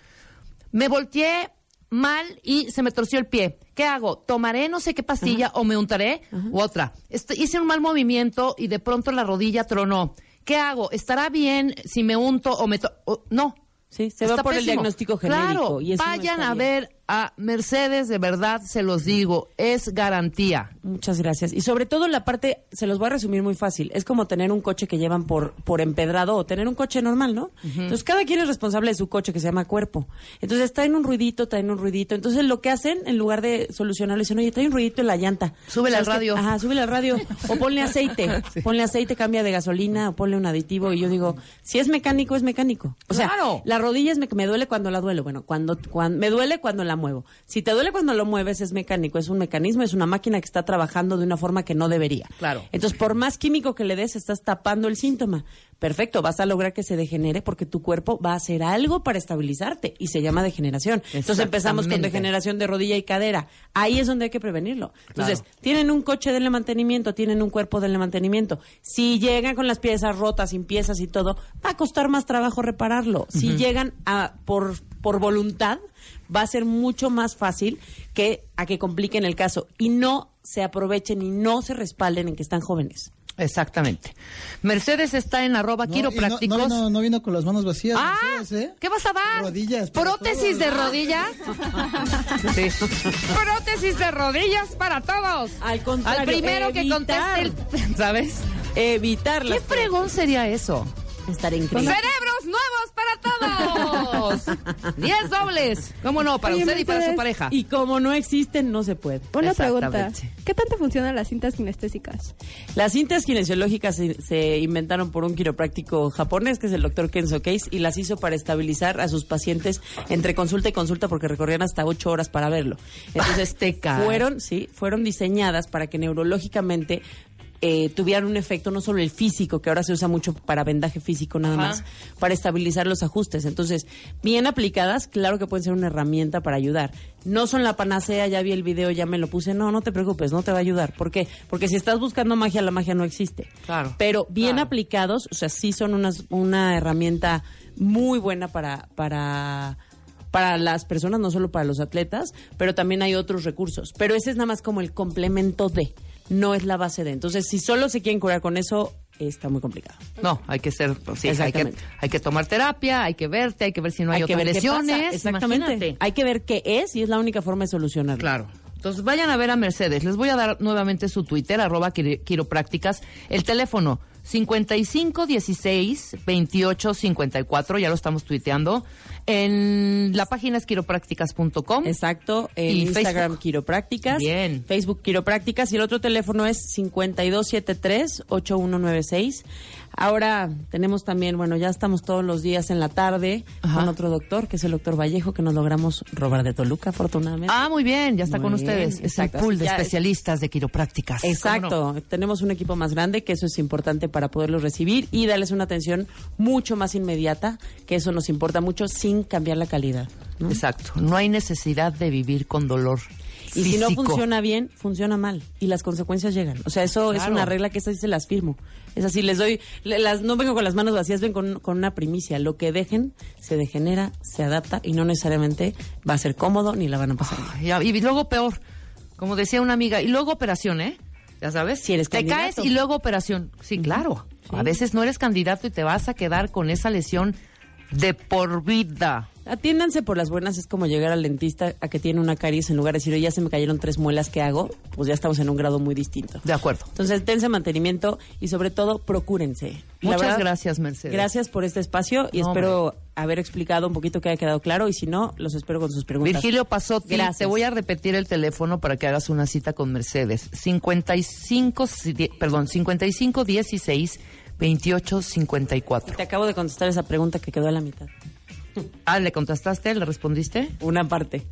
me volteé mal y se me torció el pie. ¿Qué hago? ¿Tomaré no sé qué pastilla o me untaré? U otra. Este, hice un mal movimiento y de pronto la rodilla tronó. ¿Qué hago? ¿Estará bien si me unto o me... to- o- no. Sí, se va por el diagnóstico genérico, Claro, y eso no vayan está a ver a Mercedes, de verdad se los digo, es garantía. Muchas gracias. Y sobre todo la parte, se los voy a resumir muy fácil. Es como tener un coche que llevan por, por empedrado o tener un coche normal, ¿no? Entonces cada quien es responsable de su coche que se llama cuerpo. Entonces traen un ruidito, traen un ruidito. Entonces lo que hacen, en lugar de solucionarlo, dicen, oye, trae un ruidito en la llanta. Súbele al radio. Ajá, súbele al radio. O ponle aceite. Ponle aceite, cambia de gasolina o ponle un aditivo. Y yo digo, si es mecánico, es mecánico. O sea, Claro. la rodilla es me, me duele cuando la duele. Bueno, cuando, cuando me duele cuando la muevo. Si te duele cuando lo mueves es mecánico, es un mecanismo, es una máquina que está trabajando de una forma que no debería. Claro. Entonces, por más químico que le des, estás tapando el síntoma. Perfecto, vas a lograr que se degenere porque tu cuerpo va a hacer algo para estabilizarte y se llama degeneración. Entonces empezamos con degeneración de rodilla y cadera. Ahí es donde hay que prevenirlo. Entonces, tienen un coche, denle mantenimiento, tienen un cuerpo, denle mantenimiento. Si llegan con las piezas rotas, sin piezas y todo, va a costar más trabajo repararlo. Si llegan a por, por voluntad, va a ser mucho más fácil que a que compliquen el caso y no se aprovechen y no se respalden en que están jóvenes. Exactamente. Mercedes está en arroba No, quiroprácticos. No, no, vino, no vino con las manos vacías. Ah, Mercedes, ¿eh? ¿qué vas a dar? Rodillas. ¿Prótesis todos. de rodillas? Sí. Prótesis de rodillas para todos. Al contrario, Al primero que conteste el... ¿Sabes? Evitar ¿Qué las fregón sería eso? Estar increíble. ¡Cerebros nuevos para todos! ¡Diez dobles! ¿Cómo no? Para Oye, usted y para su pareja. Y como no existen, no se puede. Una pregunta. ¿Qué tanto funcionan las cintas kinestésicas? Las cintas kinesiológicas se, se inventaron por un quiropráctico japonés, que es el doctor Kenzo Case, y las hizo para estabilizar a sus pacientes entre consulta y consulta porque recorrían hasta ocho horas para verlo. Entonces, Azteca. fueron, sí, fueron diseñadas para que neurológicamente eh, tuvieran un efecto no solo el físico, que ahora se usa mucho para vendaje físico nada Ajá. más, para estabilizar los ajustes. Entonces, bien aplicadas, claro que pueden ser una herramienta para ayudar. No son la panacea, ya vi el video, ya me lo puse. No, no te preocupes, no te va a ayudar. ¿Por qué? Porque si estás buscando magia, la magia no existe. Claro. Pero bien Claro. aplicados, o sea, sí son unas, una herramienta muy buena para, para, para las personas, no solo para los atletas, pero también hay otros recursos. Pero ese es nada más como el complemento de, no es la base de. Entonces, si solo se quieren curar con eso, está muy complicado. No, hay que ser, pues, sí, hay que, Exactamente. hay que tomar terapia, hay que verte, hay que ver si no hay, hay que ver qué pasa. lesiones. Exactamente. Imagínate. Hay que ver qué es y es la única forma de solucionarlo. Claro. Entonces vayan a ver a Mercedes. Les voy a dar nuevamente su Twitter, arroba quiroprácticas. El teléfono 5516 28 54, ya lo estamos tuiteando. En la página es quiroprácticas.com. Exacto, en Y Instagram Facebook. Quiroprácticas, Bien. Facebook Quiroprácticas y el otro teléfono es 5273-8196. Ahora tenemos también, bueno, ya estamos todos los días en la tarde Ajá. con otro doctor, que es el doctor Vallejo, que nos logramos robar de Toluca, afortunadamente. Ah, muy bien, ya está Muy con bien, ustedes. Es el exacto. pool de Ya- especialistas de quiroprácticas. ¿Cómo Exacto, tenemos un equipo más grande, que eso es importante para poderlos recibir y darles una atención mucho más inmediata, que eso nos importa mucho sin cambiar la calidad. Exacto. No hay necesidad de vivir con dolor. Y si no funciona bien, funciona mal. Y las consecuencias llegan. O sea, eso es una regla que esas sí se las firmo. Es así, les doy, las, no vengo con las manos vacías, ven con, con una primicia. Lo que dejen se degenera, se adapta y no necesariamente va a ser cómodo ni la van a pasar. Y, y luego peor, como decía una amiga, y luego operación, ¿eh? Ya sabes, Si eres te candidato. caes y luego operación. Sí, claro. A veces no eres candidato y te vas a quedar con esa lesión de por vida. Atiéndanse por las buenas, es como llegar al dentista a que tiene una caries en lugar de decir, "Oye, ya se me cayeron tres muelas, ¿qué hago? Pues ya estamos en un grado muy distinto. De acuerdo. Entonces, dense mantenimiento y sobre todo, procúrense. Muchas verdad, gracias, Mercedes. Gracias por este espacio y No, espero haber explicado un poquito que haya quedado claro y si no, los espero con sus preguntas. Virgilio Gracias. te voy a repetir el teléfono para que hagas una cita con Mercedes. 55, si- die- perdón, 55 16 28 54. Te acabo de contestar esa pregunta que quedó a la mitad. Ah, ¿le contestaste? ¿Le respondiste? Una parte.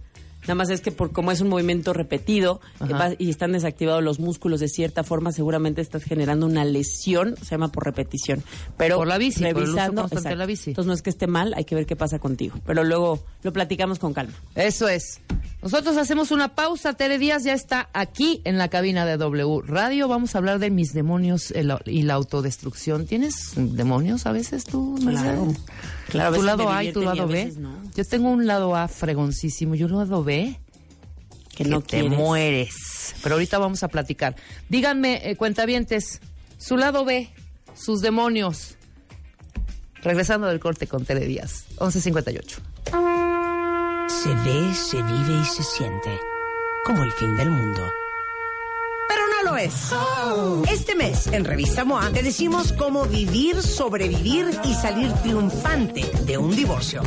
Nada más es que por como es un movimiento repetido Ajá. eh, y están desactivados los músculos de cierta forma, seguramente estás generando una lesión, se llama por repetición. Pero Por la bici, por el uso revisando, de la bici. Entonces no es que esté mal, hay que ver qué pasa contigo. Pero luego lo platicamos con calma. Eso es. Nosotros hacemos una pausa. Tere Díaz ya está aquí en la cabina de W Radio. Vamos a hablar de mis demonios el- y la autodestrucción. ¿Tienes demonios a veces tú? Claro. Claro, ¿Tu lado A y tu lado B? no. Yo tengo un lado A fregoncísimo y un lado B Que no te quieres. mueres. Pero ahorita vamos a platicar. Díganme, eh, cuentavientes, su lado B, sus demonios. Regresando del corte con Tere Díaz, 11.58. se ve, se vive y se siente como el fin del mundo. Pero no lo es. Este mes, en Revista MOA, te decimos cómo vivir, sobrevivir y salir triunfante de un divorcio.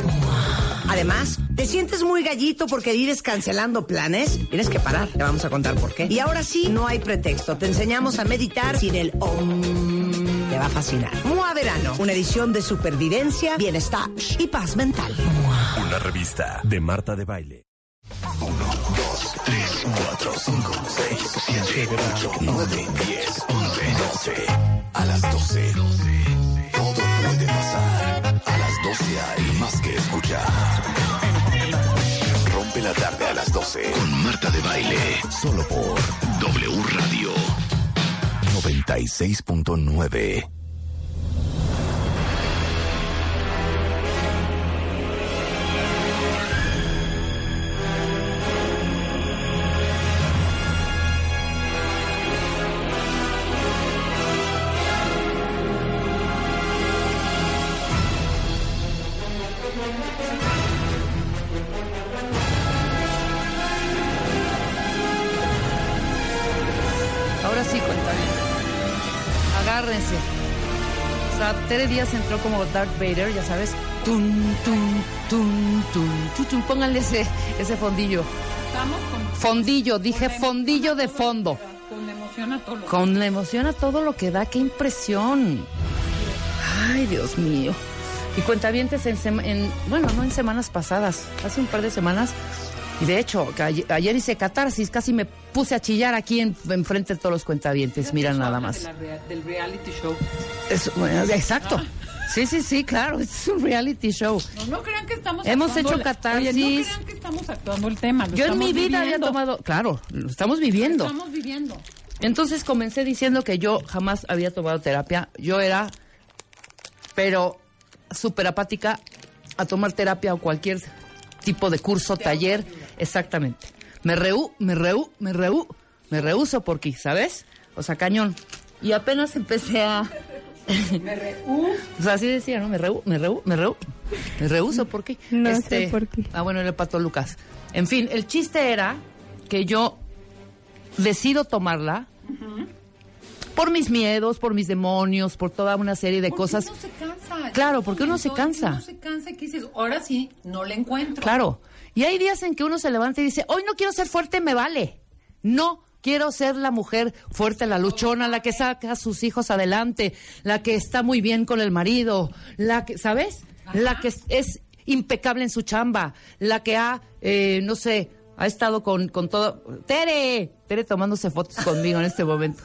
Además, ¿te sientes muy gallito porque vives cancelando planes? Tienes que parar, te vamos a contar por qué. Y ahora sí, no hay pretexto. Te enseñamos a meditar sin el om. Te va a fascinar. MOA Verano, una edición de supervivencia, bienestar y paz mental. Una revista de Marta de Baile. 1, 2, 3, 4, 5, 6, 7, 8, 9, 10, 11, 12. A las 12. Todo puede pasar. A las 12 hay más que escuchar. Rompe la tarde a las 12 con Marta de Baile. Solo por W Radio 96.9. Agárrense. O sea, Tere Díaz entró como Darth Vader, ya sabes. Tum, tum, tum, tum, tum. Pónganle ese, ese fondillo. Estamos con, Fondillo, dije fondillo de fondo. con emoción a todo lo Con la emoción a todo lo que da, qué impresión. Ay, Dios mío. Y cuentavientes en, en bueno, no en semanas pasadas, hace un par de semanas. Y de hecho, ayer, hice catarsis, casi me puse a chillar aquí en, enfrente de todos los cuentavientes. Mira nada más. de la rea- del reality show. Es- bueno, exacto. Sí, sí, sí, claro, es un reality show. No, no crean que estamos Hemos hecho la- catarsis. Oye, no crean que estamos actuando el tema. lo Yo en mi vida había tomado, claro, lo estamos viviendo. Lo estamos viviendo. Entonces comencé diciendo que yo jamás había tomado terapia. Yo era, pero súper apática a tomar terapia o cualquier tipo de curso, taller. Exactamente. Me reú, me reú, me reú, me rehuso porque, ¿sabes? O sea, cañón. Y apenas empecé a... Me reú. O sea, así decía, ¿no? Me reú, me reú, me reú. Me rehuso, ¿por qué? No sé por qué. Ah, bueno, era el pato Lucas. En fin, el chiste era que yo decido tomarla por mis miedos, por mis demonios, por toda una serie de Porque cosas. uno se cansa. Claro, porque uno se cansa. Uno se cansa y que dices, ahora sí, no le encuentro. Claro. Y hay días en que uno se levanta y dice, hoy no quiero ser fuerte, me vale. No quiero ser la mujer fuerte, la luchona, la que saca a sus hijos adelante, la que está muy bien con el marido, la que, ¿sabes? La que es, es impecable en su chamba, la que ha, eh, no sé, ha estado con, con todo. Tere, Tere tomándose fotos conmigo en este momento.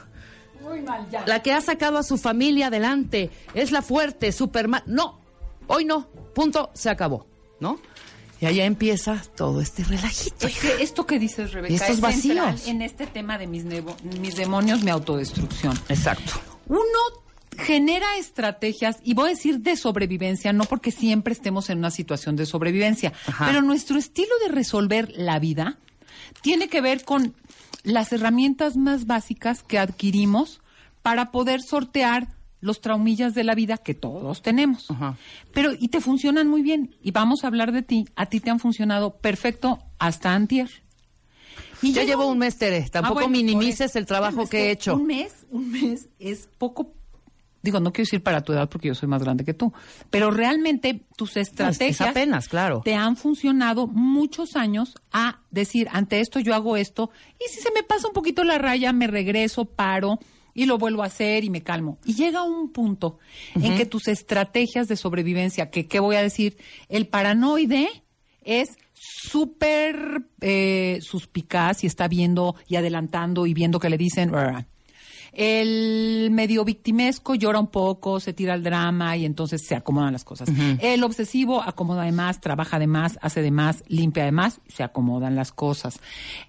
Muy mal, ya. La que ha sacado a su familia adelante, es la fuerte, Superman. No, hoy no, punto, se acabó, ¿no? Y allá empieza todo este relajito. Es que esto que dices, Rebeca, estos es vacíos. en este tema de mis, nevo- mis demonios, mi autodestrucción. Exacto. Uno genera estrategias, y voy a decir de sobrevivencia, no porque siempre estemos en una situación de sobrevivencia, Ajá. pero nuestro estilo de resolver la vida tiene que ver con las herramientas más básicas que adquirimos para poder sortear los traumillas de la vida que todos tenemos. Pero, y te funcionan muy bien. Y vamos a hablar de ti. A ti te han funcionado perfecto hasta antier. Y Ya llevo un- mes, Tere. Tampoco Ah, bueno, minimices el trabajo Es que he hecho. Un mes, un mes es poco. Digo, no quiero decir para tu edad porque yo soy más grande que tú, pero realmente tus estrategias apenas, claro. te han funcionado muchos años a decir, ante esto yo hago esto, y si se me pasa un poquito la raya, me regreso, paro y lo vuelvo a hacer y me calmo. Y llega un punto en que tus estrategias de sobrevivencia, que qué voy a decir, el paranoide es súper eh, suspicaz y está viendo y adelantando y viendo que le dicen... El medio victimesco llora un poco, se tira al drama y entonces se acomodan las cosas. El obsesivo acomoda de más, trabaja de más, hace de más, limpia de más, se acomodan las cosas.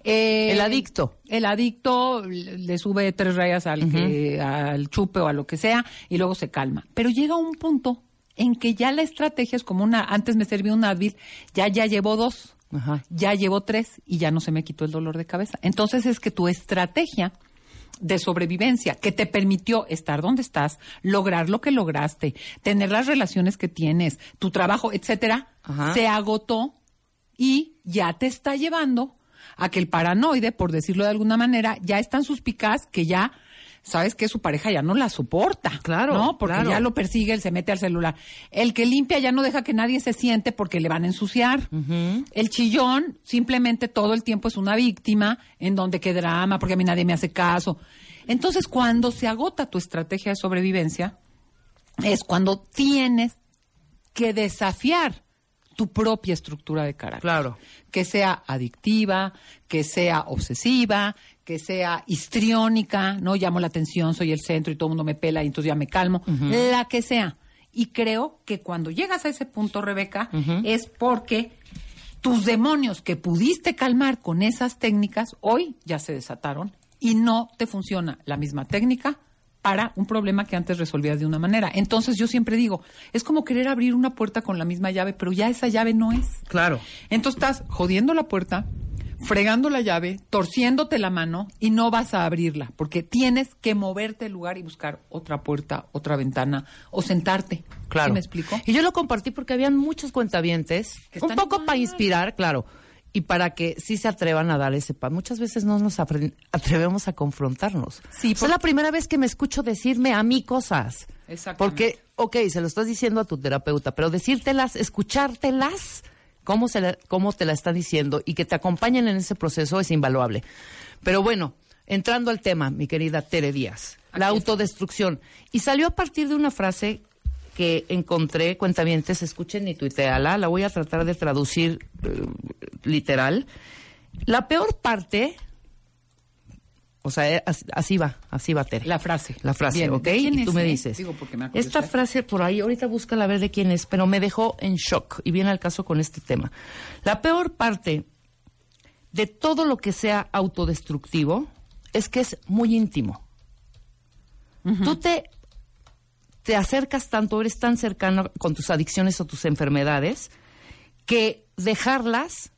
Eh, El adicto. El adicto le le sube tres rayas al, que- al chupe o a lo que sea y luego se calma. Pero llega un punto en que ya la estrategia es como una, antes me servía un Advil, ya ya llevo dos, ya llevo tres y ya no se me quitó el dolor de cabeza. Entonces es que tu estrategia de sobrevivencia que te permitió estar donde estás, lograr lo que lograste, tener las relaciones que tienes, tu trabajo, etcétera, Ajá. se agotó y ya te está llevando a que el paranoide, por decirlo de alguna manera, ya es tan suspicaz que ya sabes que su pareja ya no la soporta. Claro, ¿no? Porque claro. ya lo persigue, él se mete al celular. El que limpia ya no deja que nadie se siente porque le van a ensuciar. El chillón simplemente todo el tiempo es una víctima en donde qué drama, porque a mí nadie me hace caso. Entonces, cuando se agota tu estrategia de sobrevivencia, es cuando tienes que desafiar tu propia estructura de carácter. Claro. Que sea adictiva, que sea obsesiva, que sea histriónica, no llamo la atención, soy el centro y todo el mundo me pela y entonces ya me calmo, la que sea. Y creo que cuando llegas a ese punto, Rebeca, es porque tus demonios que pudiste calmar con esas técnicas, hoy ya se desataron y no te funciona la misma técnica para un problema que antes resolvías de una manera. Entonces yo siempre digo, es como querer abrir una puerta con la misma llave, pero ya esa llave no es. Claro. Entonces estás jodiendo la puerta, fregando la llave, torciéndote la mano y no vas a abrirla, porque tienes que moverte del lugar y buscar otra puerta, otra ventana o sentarte. Claro. ¿Sí me explico? Y yo lo compartí porque habían muchos cuentavientes, un poco para inspirar, claro, y para que sí se atrevan a dar ese paso. Muchas veces no nos atrevemos a confrontarnos. Sí, es la primera vez que me escucho decirme a mí cosas. Exactamente. Porque, ok, se lo estás diciendo a tu terapeuta, pero decírtelas, escuchártelas, cómo, se la- cómo te la están diciendo y que te acompañen en ese proceso es invaluable. Pero bueno, entrando al tema, mi querida Tere Díaz, la autodestrucción. Y salió a partir de una frase que encontré, cuentavientes, escuchen y tuiteala, la voy a tratar de traducir eh, literal. La peor parte, o sea, eh, así, va, así va Tere. La frase. La frase, Bien, ¿ok? ¿de quién Y es, tú me eh? dices. Digo, porque me da Esta frase por ahí, ahorita búscala a ver de quién es, pero me dejó en shock y viene al caso con este tema. La peor parte de todo lo que sea autodestructivo es que es muy íntimo. Tú te, te acercas tanto, eres tan cercano con tus adicciones o tus enfermedades, que dejarlas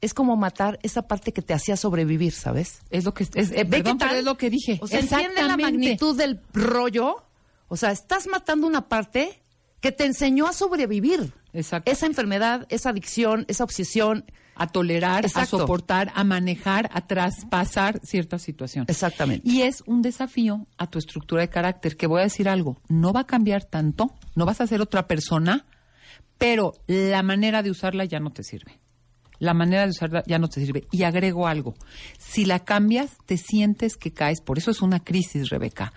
es como matar esa parte que te hacía sobrevivir, ¿sabes? Es lo que es, eh, perdón, pero es lo que dije. O sea, entiende la magnitud del rollo. O sea, estás matando una parte que te enseñó a sobrevivir. Exacto. Esa enfermedad, esa adicción, esa obsesión. A tolerar, Exacto. a soportar, a manejar, a traspasar cierta situación. Exactamente. Y es un desafío a tu estructura de carácter, que voy a decir algo, no va a cambiar tanto, no vas a ser otra persona, pero la manera de usarla ya no te sirve. La manera de usarla ya no te sirve. Y agrego algo, si la cambias, te sientes que caes, por eso es una crisis, Rebeca,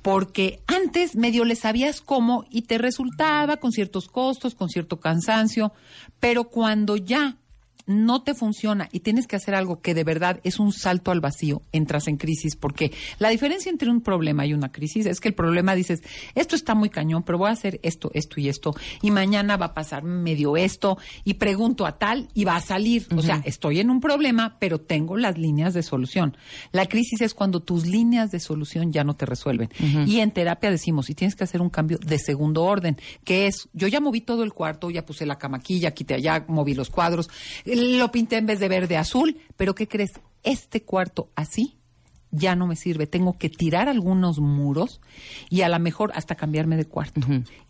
porque antes medio le sabías cómo y te resultaba con ciertos costos, con cierto cansancio, pero cuando ya no te funciona y tienes que hacer algo que de verdad es un salto al vacío, entras en crisis, porque la diferencia entre un problema y una crisis es que el problema dices, esto está muy cañón, pero voy a hacer esto, esto y esto, y mañana va a pasar medio esto, y pregunto a tal, y va a salir. O sea, estoy en un problema, pero tengo las líneas de solución. La crisis es cuando tus líneas de solución ya no te resuelven. Y en terapia decimos, y tienes que hacer un cambio de segundo orden, que es, yo ya moví todo el cuarto, ya puse la camaquilla, quité allá, moví los cuadros, lo pinté en vez de verde azul, pero ¿qué crees? Este cuarto así ya no me sirve. Tengo que tirar algunos muros y a lo mejor hasta cambiarme de cuarto.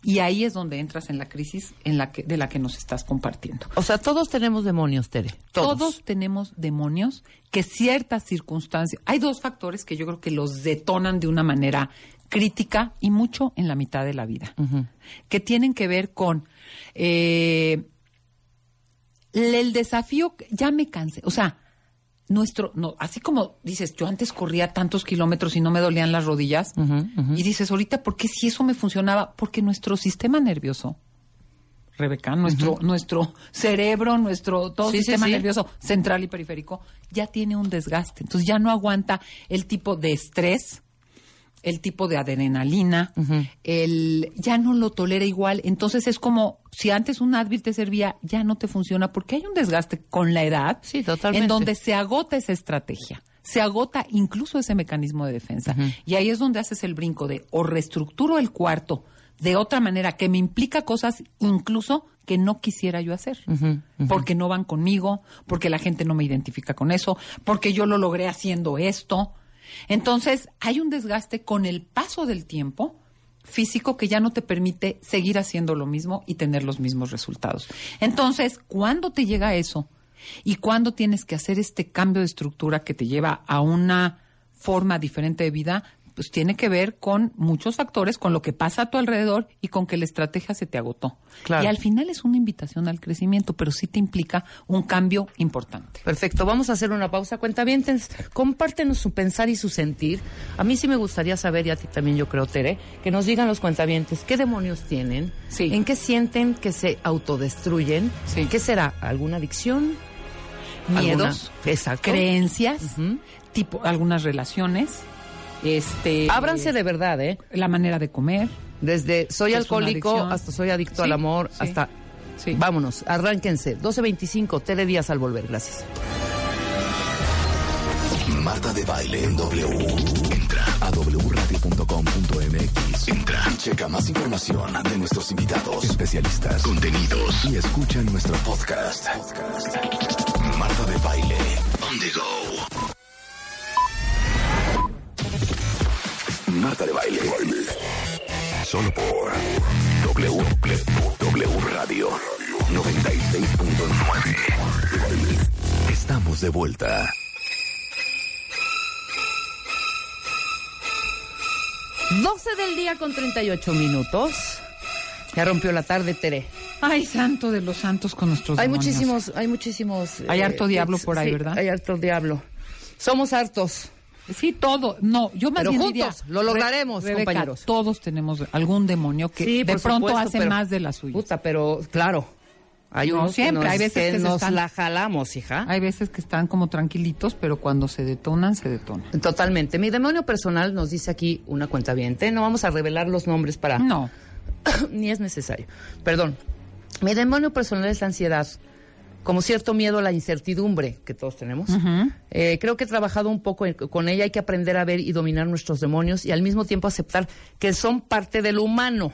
Y ahí es donde entras en la crisis en la que, de la que nos estás compartiendo. O sea, todos tenemos demonios, Tere. Todos. Todos tenemos demonios que ciertas circunstancias. Hay dos factores que yo creo que los detonan de una manera crítica y mucho en la mitad de la vida, que tienen que ver con eh, el desafío. Ya me cansé. O sea, nuestro, no, así como dices, yo antes corría tantos kilómetros y no me dolían las rodillas, y dices, ahorita, ¿por qué si eso me funcionaba? Porque nuestro sistema nervioso, Rebeca, nuestro, nuestro cerebro, nuestro todo Sí, sí, sistema sí. nervioso central y periférico, ya tiene un desgaste. Entonces ya no aguanta el tipo de estrés, el tipo de adrenalina, el ya no lo tolera igual. Entonces es como si antes un Advil te servía, ya no te funciona porque hay un desgaste con la edad Sí, totalmente. en donde se agota esa estrategia. Se agota incluso ese mecanismo de defensa. Y ahí es donde haces el brinco de o reestructuro el cuarto de otra manera que me implica cosas incluso que no quisiera yo hacer. Porque no van conmigo, porque la gente no me identifica con eso, porque yo lo logré haciendo esto. Entonces, hay un desgaste con el paso del tiempo físico que ya no te permite seguir haciendo lo mismo y tener los mismos resultados. Entonces, ¿cuándo te llega eso? ¿Y cuándo tienes que hacer este cambio de estructura que te lleva a una forma diferente de vida? Pues tiene que ver con muchos factores, con lo que pasa a tu alrededor y con que la estrategia se te agotó. Claro. Y al final es una invitación al crecimiento, pero sí te implica un cambio importante. Perfecto, vamos a hacer una pausa. Cuentavientes, compártenos su pensar y su sentir. A mí sí me gustaría saber, y a ti también yo creo, Tere, que nos digan los cuentavientes qué demonios tienen, en qué sienten que se autodestruyen, qué será, alguna adicción, Miedos, ¿Alguna? Creencias, tipo algunas relaciones, este Ábranse de verdad, ¿eh? La manera de comer. Desde soy alcohólico hasta soy adicto al Sí, amor, sí. hasta... Vámonos, arránquense. 12.25, Tere Díaz al volver. Gracias. Marta de baile en W. Entra a wradio.com.mx. Entra. Checa más información de nuestros invitados, especialistas, contenidos y escucha nuestro podcast. Marta de baile on the go. Marta de baile. Solo por W, W Radio 96.9. Estamos de vuelta. 12 del día con 38 minutos. Ya rompió la tarde, Tere. Ay, santo de los santos con nuestros Hay demonios. muchísimos, hay muchísimos. Hay eh, harto diablo por ahí, sí, ¿verdad? Hay harto diablo. Somos hartos. Sí, todo. No, yo más Pero bien juntos diría, lo lograremos, Re- Rebeca, compañeros. Todos tenemos algún demonio que Sí, de pronto supuesto, hace pero- más de la suya. Puta, pero claro. Hay No, unos siempre, que nos, hay veces que que se nos están- la jalamos, hija. Hay veces que están como tranquilitos, pero cuando se detonan, se detonan. Totalmente. Mi demonio personal nos dice aquí una cuenta No vamos a revelar los nombres para. No. Ni es necesario. Perdón. Mi demonio personal es la ansiedad. Como cierto miedo a la incertidumbre que todos tenemos. Eh, creo que he trabajado un poco en- con ella. Hay que aprender a ver y dominar nuestros demonios y al mismo tiempo aceptar que son parte del humano.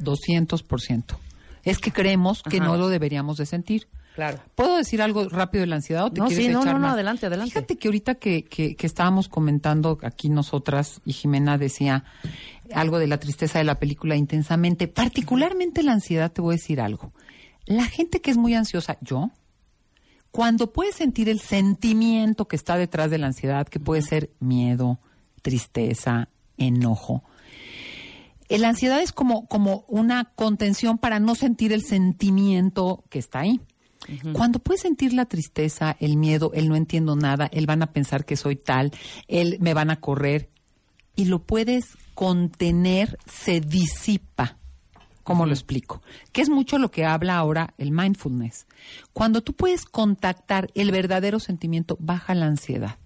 200%. Es que creemos que Ajá. no lo deberíamos de sentir. Claro. ¿Puedo decir algo rápido de la ansiedad o te No, quieres sí, no, echar no, no, más? adelante, adelante. Fíjate que ahorita que, que, que estábamos comentando aquí nosotras y Jimena decía algo de la tristeza de la película intensamente, particularmente la ansiedad, te voy a decir algo. La gente que es muy ansiosa, yo, cuando puedes sentir el sentimiento que está detrás de la ansiedad, que puede ser miedo, tristeza, enojo, la ansiedad es como, como una contención para no sentir el sentimiento que está ahí. Cuando puedes sentir la tristeza, el miedo, el no entiendo nada, el van a pensar que soy tal, el me van a correr, y lo puedes contener, se disipa. ¿Cómo lo explico? Que es mucho lo que habla ahora el mindfulness. Cuando tú puedes contactar el verdadero sentimiento, baja la ansiedad.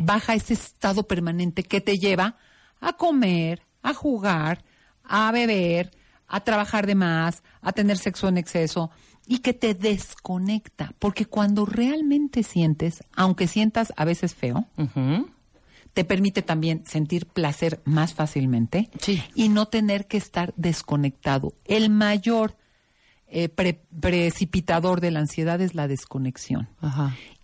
Baja ese estado permanente que te lleva a comer, a jugar, a beber, a trabajar de más, a tener sexo en exceso y que te desconecta. Porque cuando realmente sientes, aunque sientas a veces feo, te permite también sentir placer más fácilmente y no tener que estar desconectado. El mayor eh, pre- precipitador de la ansiedad es la desconexión.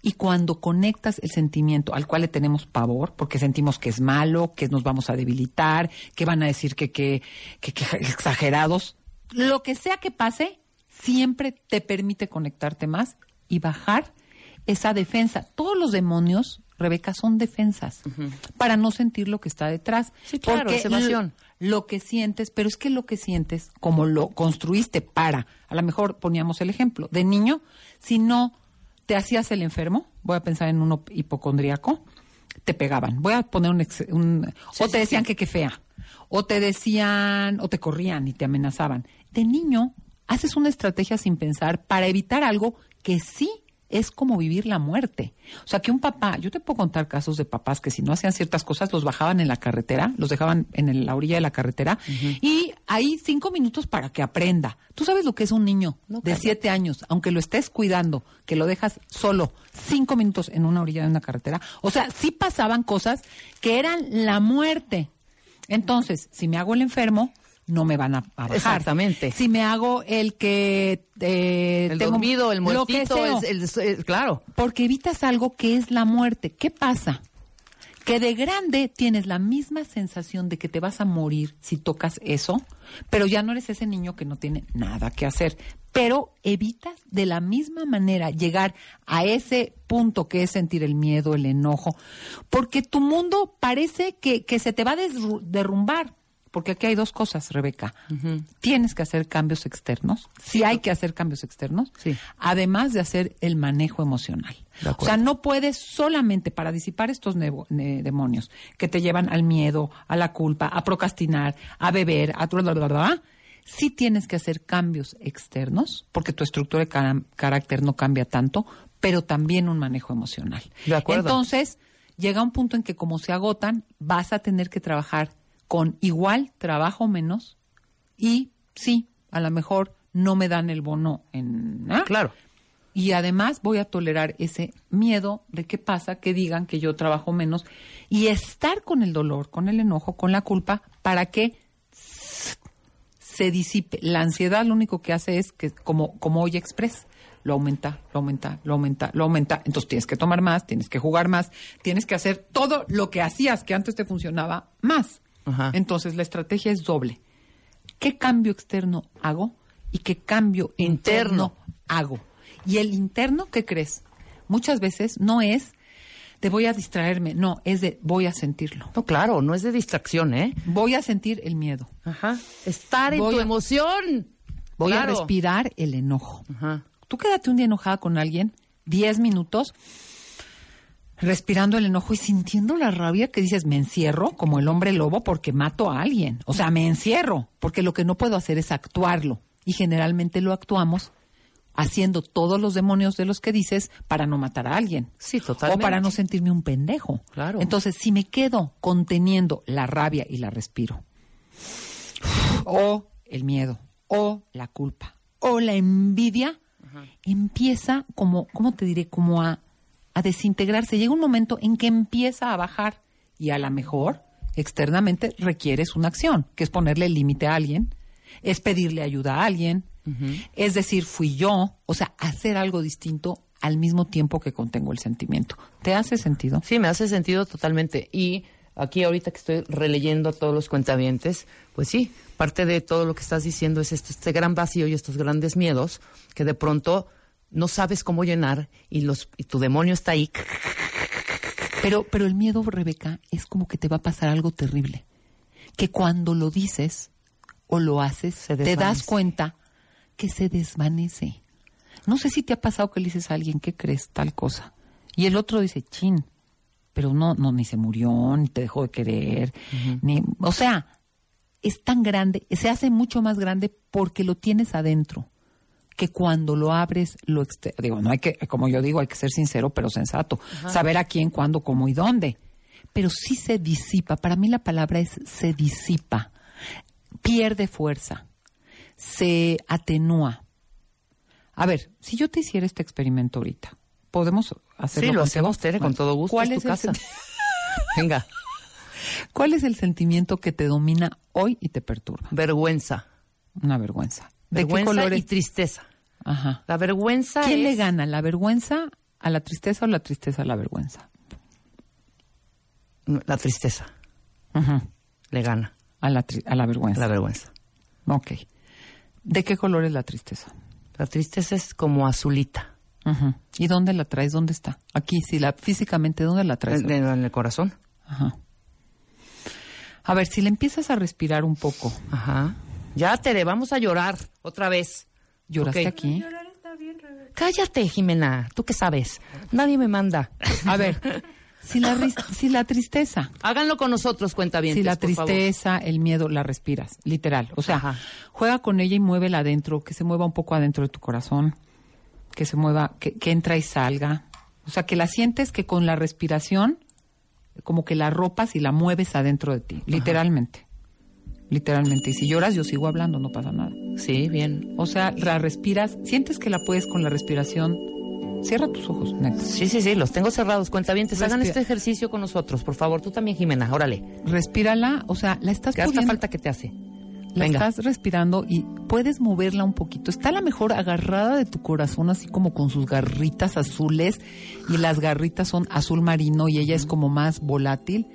Y cuando conectas el sentimiento al cual le tenemos pavor, porque sentimos que es malo, que nos vamos a debilitar, que van a decir que, que, que- que exagerados, lo que sea que pase, siempre te permite conectarte más y bajar esa defensa. Todos los demonios, Rebeca, son defensas para no sentir lo que está detrás. Sí, claro, Porque es evasión. Lo que sientes, pero es que lo que sientes, como lo construiste para, a lo mejor poníamos el ejemplo, de niño, si no te hacías el enfermo, voy a pensar en uno hipocondríaco, te pegaban. Voy a poner un... ex- un- o te decían que qué fea, o te decían, o te corrían y te amenazaban. De niño, haces una estrategia sin pensar para evitar algo que sí es como vivir la muerte. O sea, que un papá, yo te puedo contar casos de papás que si no hacían ciertas cosas, los bajaban en la carretera, los dejaban en el- la orilla de la carretera y ahí cinco minutos para que aprenda. Tú sabes lo que es un niño de cállate. siete años, aunque lo estés cuidando, que lo dejas solo cinco minutos en una orilla de una carretera. O sea, sí pasaban cosas que eran la muerte. Entonces, si me hago el enfermo, no me van a, a bajar. Exactamente. Si me hago el que... eh, El tengo- dormido, el lo que muertito, el- claro. Porque evitas algo que es la muerte. ¿Qué pasa? que de grande tienes la misma sensación de que te vas a morir si tocas eso, pero ya no eres ese niño que no tiene nada que hacer. Pero evitas de la misma manera llegar a ese punto que es sentir el miedo, el enojo, porque tu mundo parece que, que se te va a derrumbar. Porque aquí hay dos cosas, Rebeca. Tienes que hacer cambios externos. Sí hay que hacer cambios externos. Además de hacer el manejo emocional. O sea, no puedes solamente para disipar estos demonios que te llevan al miedo, a la culpa, a procrastinar, a beber, a bla, bla, bla, sí tienes que hacer cambios externos, porque tu estructura de carácter no cambia tanto, pero también un manejo emocional. De acuerdo. Entonces, llega un punto en que como se agotan, vas a tener que trabajar con igual trabajo menos y sí, a lo mejor no me dan el bono en... ¿ah? Claro. Y además voy a tolerar ese miedo de qué pasa, que digan que yo trabajo menos y estar con el dolor, con el enojo, con la culpa, para que se disipe. La ansiedad lo único que hace es que, como, como Oye Express, lo aumenta, lo aumenta, lo aumenta, lo aumenta. Entonces tienes que tomar más, tienes que jugar más, tienes que hacer todo lo que hacías que antes te funcionaba más. Entonces la estrategia es doble. ¿Qué cambio externo hago y qué cambio interno, hago? Y el interno, ¿qué crees? Muchas veces no es de voy a distraerme, no, es de voy a sentirlo. No, claro, no es de distracción, ¿eh? Voy a sentir el miedo. Ajá. Estar en Voy tu a- emoción. Voy Claro. a respirar el enojo. Tú quédate un día enojada con alguien, 10 minutos, respirando el enojo y sintiendo la rabia que dices, me encierro como el hombre lobo porque mato a alguien. O sea, me encierro, porque lo que no puedo hacer es actuarlo. Y generalmente lo actuamos haciendo todos los demonios de los que dices para no matar a alguien. Sí, O totalmente. para no sentirme un pendejo. Claro. Entonces, si me quedo conteniendo la rabia y la respiro, o el miedo, o la culpa, o la envidia, empieza como, ¿cómo te diré? Como a, a desintegrarse. Llega un momento en que empieza a bajar y a lo mejor externamente requieres una acción, que es ponerle límite a alguien, es pedirle ayuda a alguien, es decir, fui yo, o sea, hacer algo distinto al mismo tiempo que contengo el sentimiento. ¿Te hace sentido? Sí, me hace sentido totalmente. Y aquí ahorita que estoy releyendo a todos los cuentavientes, pues sí, parte de todo lo que estás diciendo es este, este gran vacío y estos grandes miedos que de pronto no sabes cómo llenar y, los, y tu demonio está ahí. Pero, pero el miedo, Rebeca, es como que te va a pasar algo terrible. Que cuando lo dices o lo haces, te das cuenta que se desvanece. No sé si te ha pasado que le dices a alguien, ¿qué crees? Tal cosa. Y el otro dice, chin, pero no, no, ni se murió, ni te dejó de querer, ni, o sea, es tan grande, se hace mucho más grande porque lo tienes adentro que cuando lo abres, lo exter- digo, no hay que, como yo digo, hay que ser sincero pero sensato, Ajá. saber a quién, cuándo, cómo y dónde. Pero sí se disipa, para mí la palabra es se disipa, pierde fuerza, se atenúa. A ver, si yo te hiciera este experimento ahorita, podemos hacerlo. Sí, lo hacemos, Tere, con todo gusto, ¿Cuál es tu casa. Venga. ¿Cuál es el sentimiento que te domina hoy y te perturba? Vergüenza. Una vergüenza. ¿De qué Vergüenza color y tristeza. Ajá. La vergüenza ¿Quién es- le gana? ¿La vergüenza a la tristeza o la tristeza a la vergüenza? La tristeza. Le gana. A la, tri- a la vergüenza. La vergüenza. Ok. ¿De qué color es la tristeza? La tristeza es como azulita. Ujú. ¿Y dónde la traes? ¿Dónde está? Aquí, sí, la, físicamente, ¿dónde la traes? En, en el corazón. Ajá. A ver, si le empiezas a respirar un poco. Ajá. Ya, Tere, vamos a llorar otra vez. ¿Lloraste aquí? Cállate, Jimena. ¿Tú qué sabes? Nadie me manda. A ver, si la, si la tristeza, Háganlo con nosotros, cuenta bien. si la tristeza, el miedo, la respiras, literal. O sea, juega con ella y muévela adentro, que se mueva un poco adentro de tu corazón, que se mueva, que, que entra y salga. O sea, que la sientes que con la respiración, como que la ropas y la mueves adentro de ti, literalmente. Literalmente. Y si lloras, yo sigo hablando, no pasa nada. Sí, bien. O sea, la respiras, sientes que la puedes con la respiración. Cierra tus ojos, neta. Sí, sí, sí, los tengo cerrados. Cuenta bien, hagan Respira. este ejercicio con nosotros, por favor. Tú también, Jimena. Órale. Respírala, o sea, la estás ¿Qué hasta pudiendo- falta que te hace? la Venga. estás respirando y puedes moverla un poquito. Está a la mejor agarrada de tu corazón, así como con sus garritas azules, y las garritas son azul marino y ella es como más volátil.